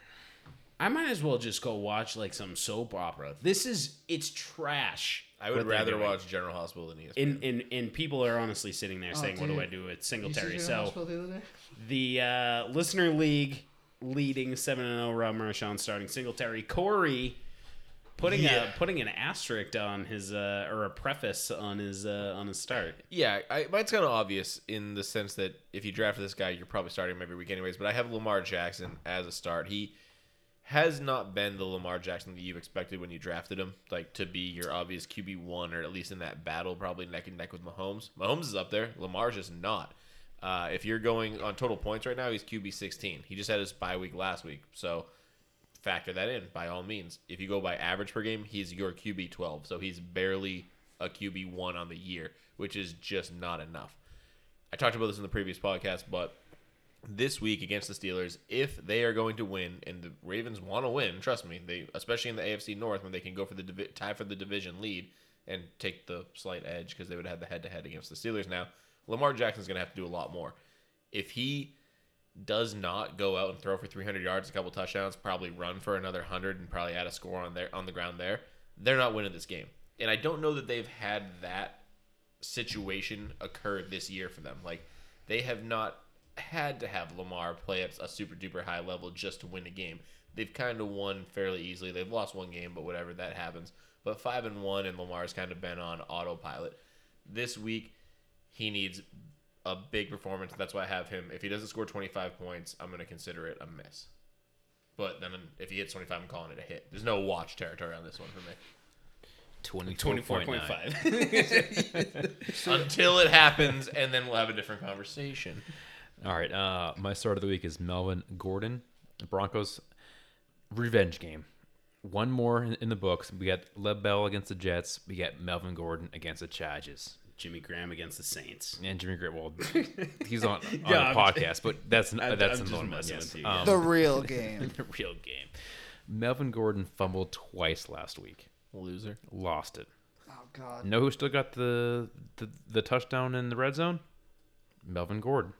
I might as well just go watch like some soap opera. This is it's trash. I would rather watch General Hospital than ESPN. And, and and people are honestly sitting there saying, "What do dude. I do with You see Singletary?" General So Hospital the other day? the uh, listener league leading seven and zero Rob Marchand starting Singletary. Corey putting Yeah. a putting an asterisk on his uh, or a preface on his uh, on his start. Yeah, I, mine's kind of obvious in the sense that if you draft this guy, you're probably starting him every week anyways. But I have Lamar Jackson as a start. He has not been the Lamar Jackson that you expected when you drafted him, like to be your obvious QB one or at least in that battle, probably neck and neck with Mahomes. Mahomes is up there. Lamar's just not. Uh, if you're going on total points right now, he's QB 16. He just had his bye week last week, so factor that in by all means. If you go by average per game, he's your QB 12, so he's barely a QB one on the year, which is just not enough. I talked about this in the previous podcast, but this week against the Steelers, if they are going to win, and the Ravens want to win, trust me, they especially in the AFC North when they can go for the divi- tie for the division lead and take the slight edge because they would have the head to head against the Steelers. Now, Lamar Jackson's going to have to do a lot more. If he does not go out and throw for 300 yards, a couple touchdowns, probably run for another 100 and probably add a score on there on the ground there, they're not winning this game. And I don't know that they've had that situation occur this year for them. Like they have not had to have Lamar play at a super duper high level just to win a game. They've kind of won fairly easily. They've lost one game, but whatever that happens. But five and one, and Lamar's kind of been on autopilot. This week, he needs a big performance. That's why I have him. If he doesn't score 25 points, I'm going to consider it a miss. But then if he hits 25, I'm calling it a hit. There's no watch territory on this one for me. 24.9. Until it happens, and then we'll have a different conversation. All right. Uh, my start of the week is Melvin Gordon, Broncos revenge game. One more in, in the books. We got Lev Bell against the Jets. We got Melvin Gordon against the Chargers. Jimmy Graham against the Saints. And Jimmy Grit, well, he's on, on Yeah, a I'm- podcast, but that's I- that's I'm another just Yes. with you, Um, The real game. the real game. Melvin Gordon fumbled twice last week. Loser. Lost it. Oh God. Know who still got the, the the touchdown in the red zone? Melvin Gordon.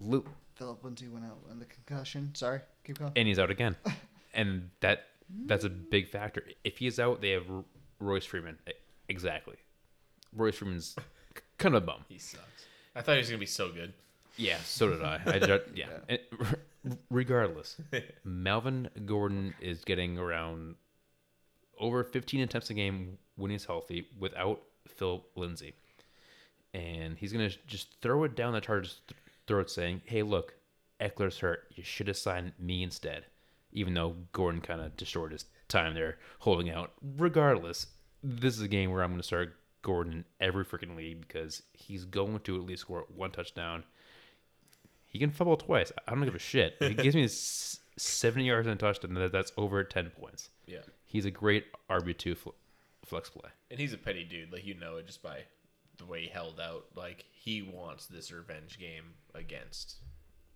Lu- Phillip Lindsay went out in the concussion. Sorry. Keep going. and he's out again, and that that's a big factor. If he's out, they have R- Royce Freeman. E- Exactly. Royce Freeman's kind of a bum. He sucks. I thought he was going to be so good. Yeah, so did I. I just, yeah. And r- regardless, Melvin Gordon is getting around over 15 attempts a game when he's healthy without Phil Lindsay. And he's going to just throw it down the Chargers' th- throat saying, hey, look, Ekeler's hurt. You should have signed me instead. Even though Gordon kind of destroyed his time there holding out. Regardless, this is a game where I'm going to start Gordon in every freaking league because he's going to at least score one touchdown. He can fumble twice. I don't give a shit. If he gives me 70 yards and a touchdown, that's over 10 points. Yeah. He's a great RB2 fl- flex play. And he's a petty dude. Like, you know it just by the way he held out. Like, he wants this revenge game against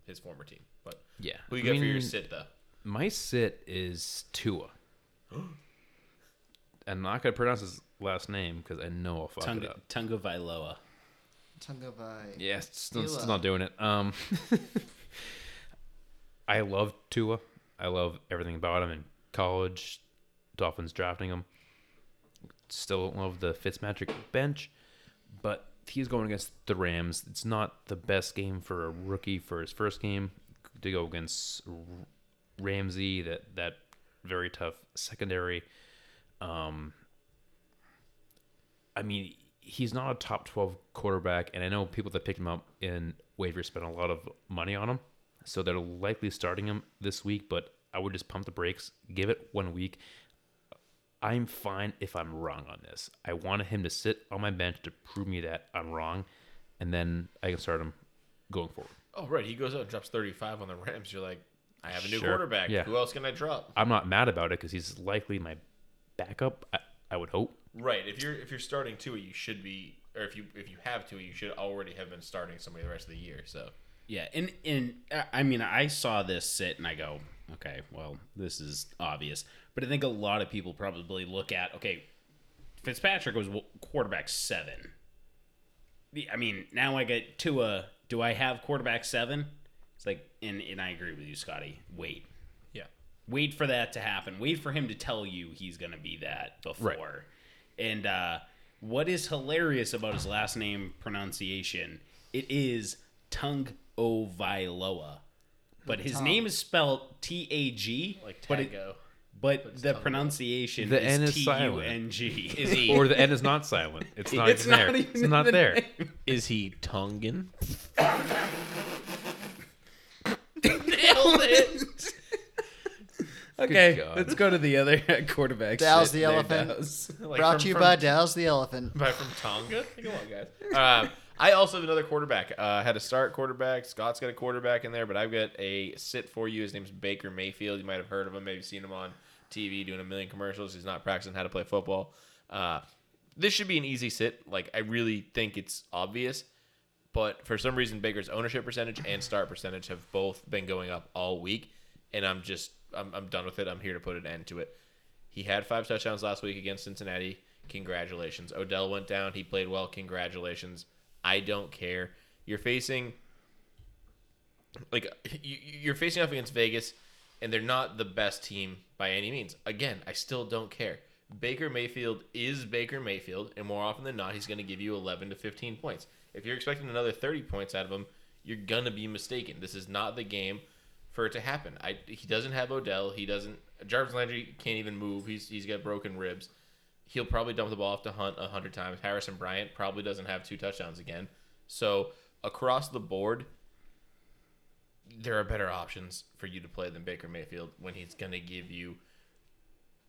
his former team. But Yeah. who you I got for your sit, though? My sit is Tua. I'm not going to pronounce his last name because I know I'll fuck it Tunga, up. Tunga Vailoa. Tunga Vai. Yeah, still, still not doing it. Um, I love Tua. I love everything about him in college. Dolphins drafting him. Still don't love the Fitzmagic bench, but he's going against the Rams. It's not the best game for a rookie for his first game to go against Ramsey. That that very tough secondary. Um, I mean, he's not a top 12 quarterback, and I know people that picked him up in waivers spent a lot of money on him, so they're likely starting him this week, but I would just pump the brakes, give it one week. I'm fine if I'm wrong on this. I wanted him to sit on my bench to prove me that I'm wrong, and then I can start him going forward. Oh, right. He goes out and drops 35 on the Rams. You're like, I have a new Sure. quarterback. Yeah. Who else can I drop? I'm not mad about it because he's likely my backup. I, I would hope. Right. If you're if you're starting Tua, you should be, or if you if you have Tua, you should already have been starting somebody the rest of the year. So Yeah, and and uh, I mean, I saw this sit and I go, okay, well, this is obvious. But I think a lot of people probably look at, okay, Fitzpatrick was quarterback seven. I mean, now I get to a, do I have quarterback seven? It's like, and and I agree with you, Scotty. Wait, yeah, wait for that to happen. Wait for him to tell you he's going to be that before. And uh, what is hilarious about his last name pronunciation? It is Tung O Vailoa, but his Tongue. name is spelled T A G. like but it, Tango. but the pronunciation The is N is T U silent. N G. Is he Or the N is not silent. It's not It's even there. even it's not the there. name. is he Tongan? Nailed it. okay, let's go to the other quarterback. Dow's the elephant. Dow's. Like Brought from- to you from- by Dow's the Elephant. By from Tonga? Come on, guys. Um, I also have another quarterback. Uh, I had a start quarterback. Scott's got a quarterback in there, but I've got a sit for you. His name's Baker Mayfield. You might have heard of him, maybe seen him on TV doing a million commercials. He's not practicing how to play football. Uh, this should be an easy sit. Like I really think it's obvious, but for some reason Baker's ownership percentage and start percentage have both been going up all week, and I'm just I'm, I'm done with it. I'm here to put an end to it. He had five touchdowns last week against Cincinnati. Congratulations. Odell went down. He played well. Congratulations. I don't care. You're facing like you, you're facing off against Vegas, and they're not the best team by any means. Again, I still don't care. Baker Mayfield is Baker Mayfield, and more often than not, he's going to give you 11 to 15 points. If you're expecting another 30 points out of him, you're gonna be mistaken. This is not the game for it to happen. I he doesn't have Odell. He doesn't. Jarvis Landry can't even move. He's he's got broken ribs. He'll probably dump the ball off to Hunt a hundred times. Harrison Bryant probably doesn't have two touchdowns again. So across the board, there are better options for you to play than Baker Mayfield when he's going to give you.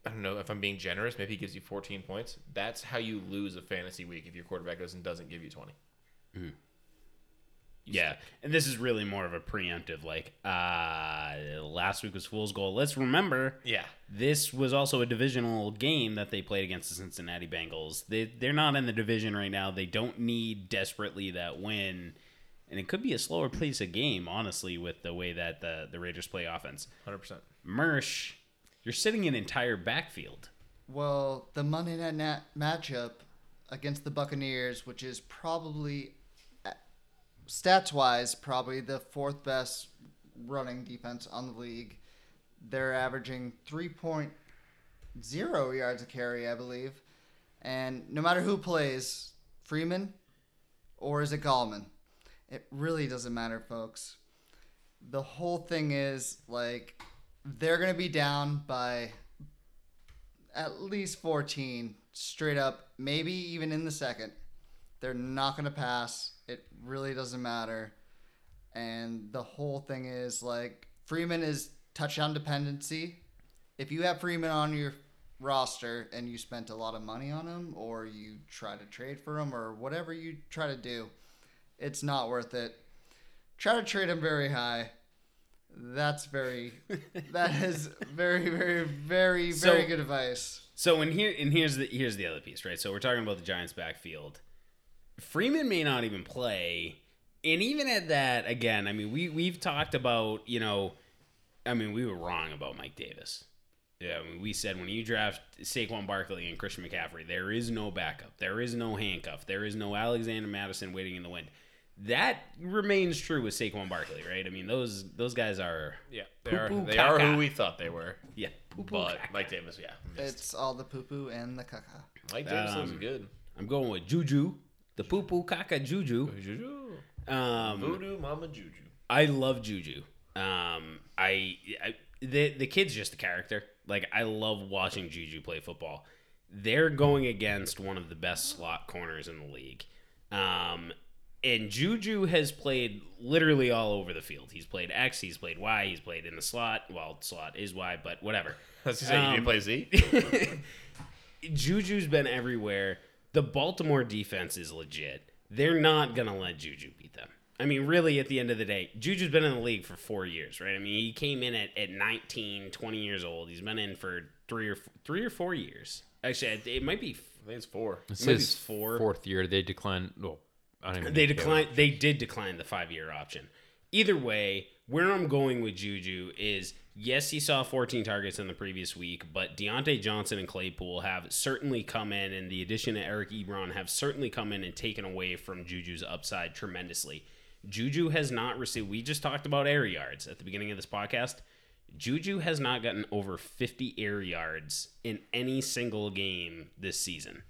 I don't know if I'm being generous. Maybe he gives you 14 points. That's how you lose a fantasy week if your quarterback goes and doesn't give you 20. You Yeah, and this is really more of a preemptive. Like, uh, last week was fool's goal. Let's remember, Yeah. this was also a divisional game that they played against the Cincinnati Bengals. They they're not in the division right now. They don't need desperately that win, and it could be a slower pace of game, honestly, with the way that the the Raiders play offense. 100%. Mersh, you're sitting an entire backfield. Well, the Monday night nat- matchup against the Buccaneers, which is probably stats wise probably the fourth best running defense on the league. They're averaging 3.0 yards a carry, I believe. And no matter who plays, Freeman or is it Gallman? It really doesn't matter, folks. The whole thing is like they're going to be down by at least 14 straight up, maybe even in the second. They're not going to pass. It really doesn't matter. And the whole thing is like Freeman is touchdown dependency. If you have Freeman on your roster and you spent a lot of money on him or you try to trade for him or whatever you try to do, it's not worth it. Try to trade him very high. That's very that is very very very So- very good advice. So and here and here's the here's the other piece, right? So we're talking about the Giants backfield. Freeman may not even play. And even at that, again, I mean, we we've talked about, you know, I mean, we were wrong about Mike Davis. Yeah, I mean, we said when you draft Saquon Barkley and Christian McCaffrey, there is no backup, there is no handcuff, there is no Alexander Mattison waiting in the wind. That remains true with Saquon Barkley, right? I mean, those those guys are Yeah. They are, Poo-poo they are who we thought they were. yeah, poo-poo But caca. Mike Davis, yeah. missed. It's all the poo poo and the caca. Mike Davis looks Um, good. I'm going with Juju, the poo poo caca Juju. Juju. Um, Voodoo Mama Juju. I love Juju. Um, I, I the the kid's just a character. Like I love watching Juju play football. They're going against one of the best slot corners in the league. Um, and Juju has played literally all over the field. He's played X, he's played Y, he's played in the slot. Well, slot is Y, but whatever. Gonna say, you Um, didn't play Z? Juju's been everywhere. The Baltimore defense is legit. They're not going to let Juju beat them. I mean, really, at the end of the day, Juju's been in the league for four years, right? I mean, he came in at, at 19, 20 years old. He's been in for three or three or four years. Actually, it, it might be. I think it's four. It Maybe says it's four. fourth year. They declined. Well, I don't even They declined. They did decline the five year option. Either way, where I'm going with Juju is yes, he saw 14 targets in the previous week, but Diontae Johnson and Claypool have certainly come in, and the addition of Eric Ebron have certainly come in and taken away from Juju's upside tremendously. Juju has not received. We just talked about air yards at the beginning of this podcast. Juju has not gotten over 50 air yards in any single game this season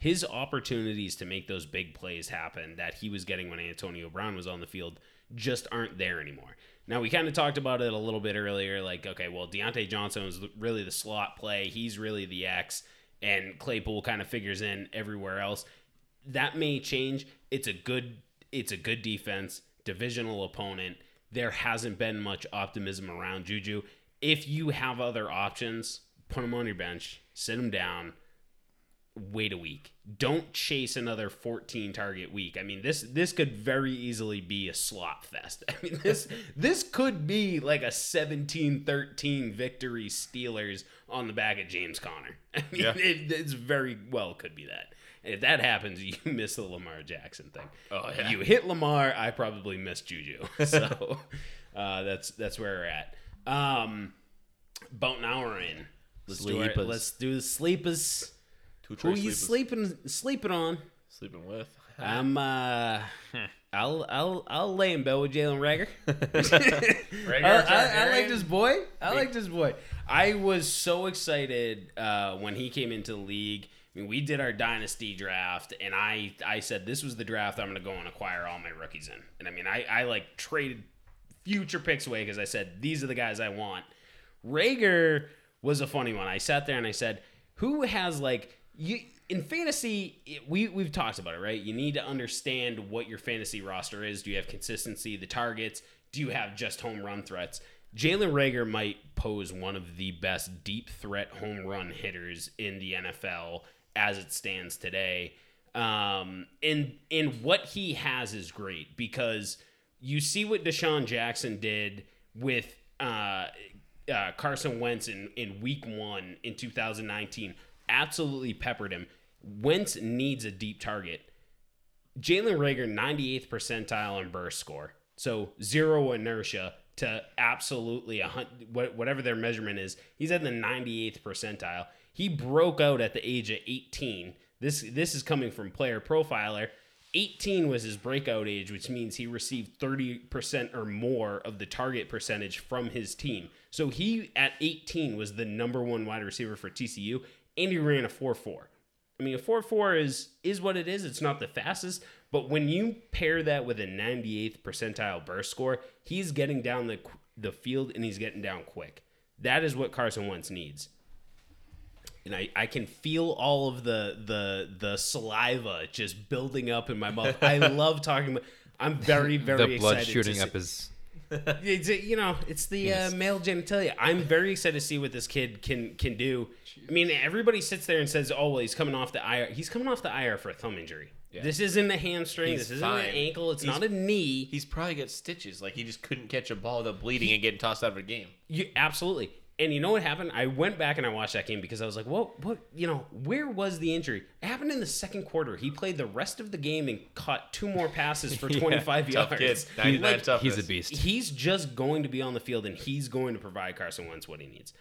his opportunities to make those big plays happen that he was getting when Antonio Brown was on the field just aren't there anymore. Now we kind of talked about it a little bit earlier, like okay, well Diontae Johnson is really the slot play, he's really the X, and Claypool kind of figures in everywhere else. That may change. It's a good, it's a good defense, divisional opponent. There hasn't been much optimism around Juju. If you have other options, put him on your bench, sit him down, wait a week. Don't chase another 14 target week. I mean, this this could very easily be a slot fest. I mean, this this could be like a 17-13 victory Steelers on the back of James Conner. I mean, Yeah. it, it's very well could be that. And if that happens, you miss the Lamar Jackson thing. Oh, yeah. You hit Lamar, I probably miss Juju. So uh, that's that's where we're at. Um, about an hour in. Let's do, our, let's do the sleepers. Two Who Trey you sleepers. sleeping sleeping on? Sleeping with. I'm uh, I'll I'll I'll lay in bed with Jalen Reagor. Reagor I, I, I Targaryen? like this boy. I like this boy. I was so excited uh, when he came into the league. I mean, we did our dynasty draft, and I I said this was the draft I'm going to go and acquire all my rookies in. And I mean, I I like traded future picks away because I said these are the guys I want. Reagor was a funny one. I sat there and I said, who has like you in fantasy? We we've talked about it, right? You need to understand what your fantasy roster is. Do you have consistency? The targets? Do you have just home run threats? Jalen Reagor might pose one of the best deep threat home run hitters in the NFL as it stands today. Um, and and what he has is great because you see what DeSean Jackson did with uh, uh, Carson Wentz in, in week one in 2019. Absolutely peppered him. Wentz needs a deep target. Jalen Reagor, 98th percentile in burst score. So zero inertia to absolutely a hun- what- whatever their measurement is. He's at the 98th percentile. He broke out at the age of 18. This this is coming from Player Profiler. 18 was his breakout age, which means he received 30% or more of the target percentage from his team. So he at 18 was the number one wide receiver for TCU, and he ran a 4-4. I mean, a 4-4 is is what it is. It's not the fastest, but when you pair that with a 98th percentile burst score, he's getting down the the field and he's getting down quick. That is what Carson Wentz needs. And I, I can feel all of the the the saliva just building up in my mouth. I love talking about I'm very very the blood shooting up his. it's, you know, it's the uh, male genitalia. I'm very excited to see what this kid can can do. I mean, everybody sits there and says, "Oh, well, he's coming off the IR. He's coming off the IR for a thumb injury. This isn't a hamstring. He's this isn't fine. an ankle. It's He's- not a knee. He's probably got stitches. Like he just couldn't catch a ball without bleeding and getting tossed out of a game. You absolutely. And you know what happened? I went back and I watched that game because I was like, "What? What? You know, where was the injury? It happened in the second quarter. He played the rest of the game and caught two more passes for 25 Tough yards. kid. 99 Like, toughness. He's a beast. he's just going to be on the field and he's going to provide Carson Wentz what he needs.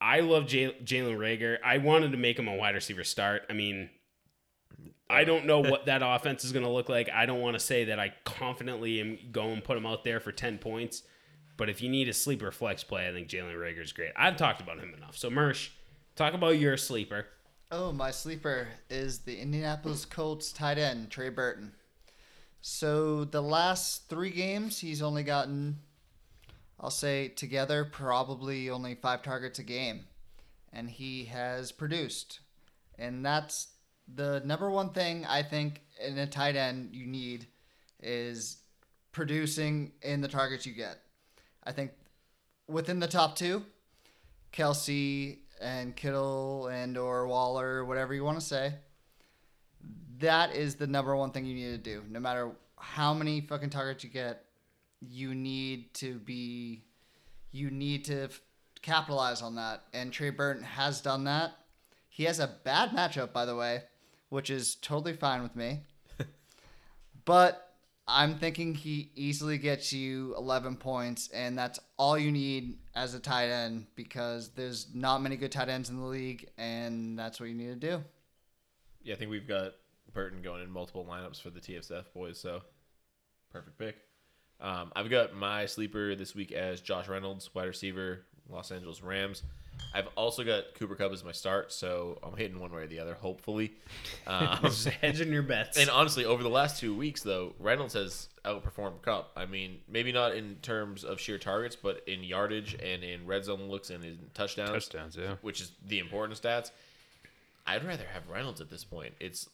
I love Jalen Reagor. I wanted to make him a wide receiver start. I mean, I don't know what that offense is going to look like. I don't want to say that I confidently am going to put him out there for 10 points. But if you need a sleeper flex play, I think Jalen Reagor is great. I've talked about him enough. So, Mersh, talk about your sleeper. Oh, my sleeper is the Indianapolis Colts tight end, Trey Burton. So the last three games, he's only gotten, I'll say together, probably only five targets a game. And he has produced. And that's the number one thing I think in a tight end you need is producing in the targets you get. I think within the top two, Kelce and Kittle and or Waller, whatever you want to say. That is the number one thing you need to do. No matter how many fucking targets you get, you need to be, you need to f- capitalize on that. And Trey Burton has done that. He has a bad matchup, by the way, which is totally fine with me. but I'm thinking he easily gets you 11 points, and that's all you need as a tight end because there's not many good tight ends in the league, and that's what you need to do. Yeah, I think we've got Burton going in multiple lineups for the TSF boys, so perfect pick. Um, I've got my sleeper this week as Josh Reynolds, wide receiver, Los Angeles Rams. I've also got Cooper Kupp as my start, so I'm hitting one way or the other, hopefully. Um, Just hedging your bets. and honestly, over the last two weeks, though, Reynolds has outperformed Kupp. I mean, maybe not in terms of sheer targets, but in yardage and in red zone looks and in touchdowns, Touchdowns, yeah. which is the important stats. I'd rather have Reynolds at this point. It's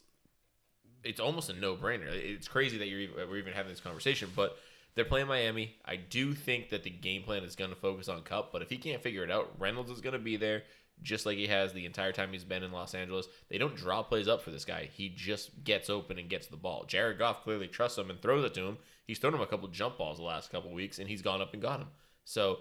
it's almost a no brainer. It's crazy that you're even, we're even having this conversation, but they're playing Miami. I do think that the game plan is going to focus on Kupp, but if he can't figure it out, Reynolds is going to be there just like he has the entire time he's been in Los Angeles. They don't draw plays up for this guy. He just gets open and gets the ball. Jared Goff clearly trusts him and throws it to him. He's thrown him a couple jump balls the last couple weeks, and he's gone up and got him. So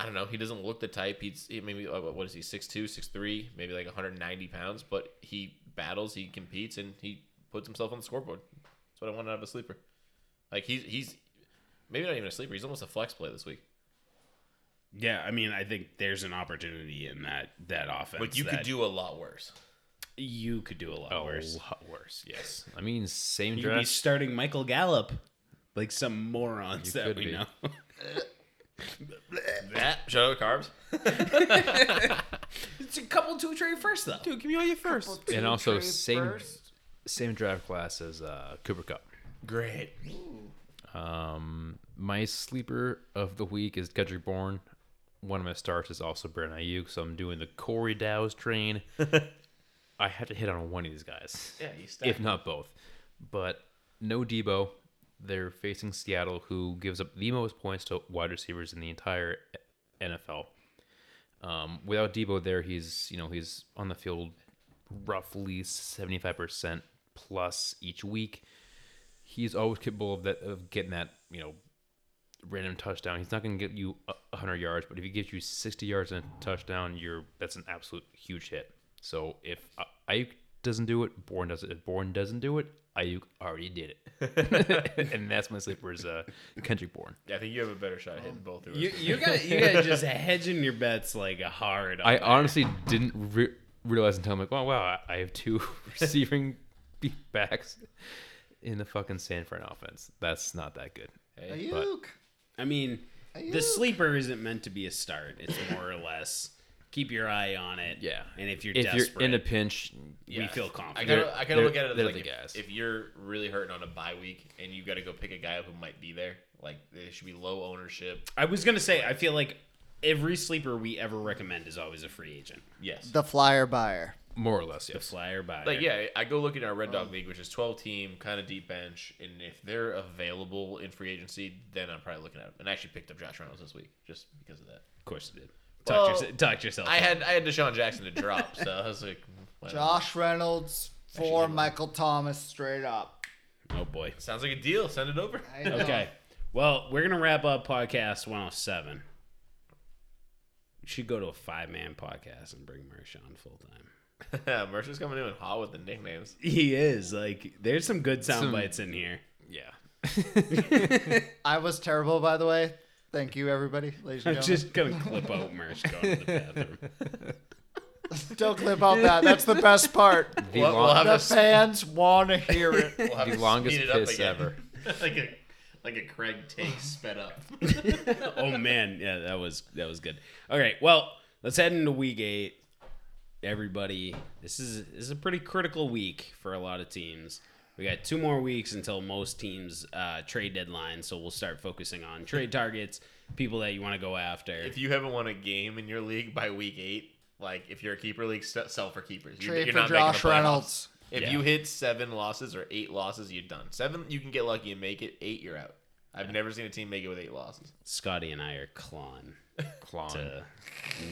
I don't know. He doesn't look the type. He's he maybe uh, what is he 6'2", 6'3", maybe like 190 pounds, but he battles, he competes, and he puts himself on the scoreboard. That's what I want out of a sleeper. Like he's he's maybe not even a sleeper. He's almost a flex play this week. Yeah, I mean, I think there's an opportunity in that that offense. But you could do a lot worse. You could do a lot Oh, worse. a lot worse. Yes. I mean, same You could be dress. starting Michael Gallup, like some morons You that could we be. know. That show carbs. it's a couple two trade first though. Dude, give me all your first. And also same first. same draft class as uh, Cooper Kupp. Great. Um, my sleeper of the week is Kendrick Bourne. One of my starts is also Brandon Aiyuk, so I'm doing the Corey Dow's train. I have to hit on one of these guys, Yeah, you stack. if not both. But no Deebo. They're facing Seattle, who gives up the most points to wide receivers in the entire NFL. Um, without Deebo there, he's you know he's on the field roughly 75% plus each week. He's always capable of that of getting that you know random touchdown. He's not going to get you a 100 yards, but if he gives you 60 yards and a touchdown, you're that's an absolute huge hit. So if uh, Aiyuk doesn't do it, Bourne does it. If Bourne doesn't do it, Aiyuk already did it, and that's my sleeper is uh, Kendrick Bourne. Yeah, I think you have a better shot hitting both of us. You you got you got just hedging your bets like a hard. I that. honestly didn't re- realize until I'm like, oh wow, I I have two receiving backs in the fucking San Fran offense. That's not that good. Hey, Aiyuk. I mean, the sleeper isn't meant to be a start. It's more or less keep your eye on it. Yeah. and if you're If desperate, you're in a pinch, we feel I confident. kind They're- I kind of they're- look at it as like the if, guys. if you're really hurting on a bye week and you got to go pick a guy up who might be there, like it should be low ownership. I was gonna say I feel like every sleeper we ever recommend is always a free agent. Yes. The flyer buyer. More or less, The flyer by Like yeah, I go look at our Red Dog League, which is 12 team, kind of deep bench, and if they're available in free agency, then I'm probably looking at them. And I actually picked up Josh Reynolds this week just because of that. Of course you did. Well, Talk, yourse- talk yourself. I up. had I had DeSean Jackson to drop, so I was like, well, Josh Reynolds for. Michael Thomas straight up. Oh boy. sounds like a deal. Send it over. I know. Okay. Well, we're gonna wrap up podcast 107. We should go to a five man podcast and bring Marshawn full time. Mercer's coming in with hot with the nicknames. He is like. There's some good sound Some- bites in here. Yeah. I was terrible, by the way. Thank you, everybody, ladies and I'm gentlemen. just gonna clip out Mersh going to the bathroom. Don't clip out that. That's the best part. The, We'll- long- we'll have the a- fans want to hear it. We'll have The to longest speed it up piss again. ever. like a like a Craig take sped up. oh man, yeah, that was that was good. All right, well, let's head into week eight. Everybody, this is this is a pretty critical week for a lot of teams. We got two more weeks until most teams uh, trade deadline, so we'll start focusing on trade targets, people that you want to go after. if you haven't won a game in your league by week eight, like if you're a keeper league, s- sell for keepers. You're, Trade you're for not Josh. Reynolds. If Yeah. you hit seven losses or eight losses, you're done. Seven, you can get lucky and make it. Eight, you're out. I've never seen a team make it with eight losses. Scotty and I are clawing Clawing. to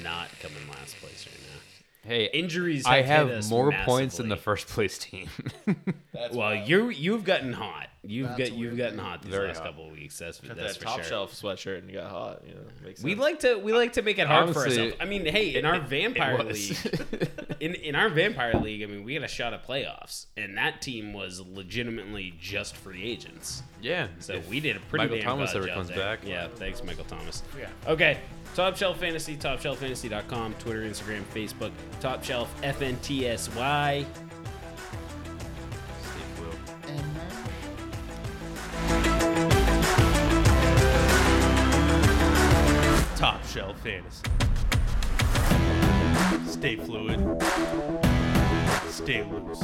not come in last place right now. Hey, Injuries. I have, hit have more points than the first place team. That's Well, you you've gotten hot. You've That's got you've gotten hot these Very last hot. couple of weeks. That's got that's that for top sure. shelf sweatshirt and you got hot. You know, makes We like to we like to make it hard for Honestly, ourselves. I mean, hey, in our vampire league, in in our vampire league, I mean, we had a shot at playoffs, and that team was legitimately just free agents. yeah. So we did a pretty Michael damn Thomas good ever job comes there. back. Yeah, thanks, Michael Thomas. Yeah. Okay, Top Shelf Fantasy, TopShelfFantasy.com, Twitter, Instagram, Facebook, Top Shelf FNTSY. Fantasy. Stay fluid. Stay loose.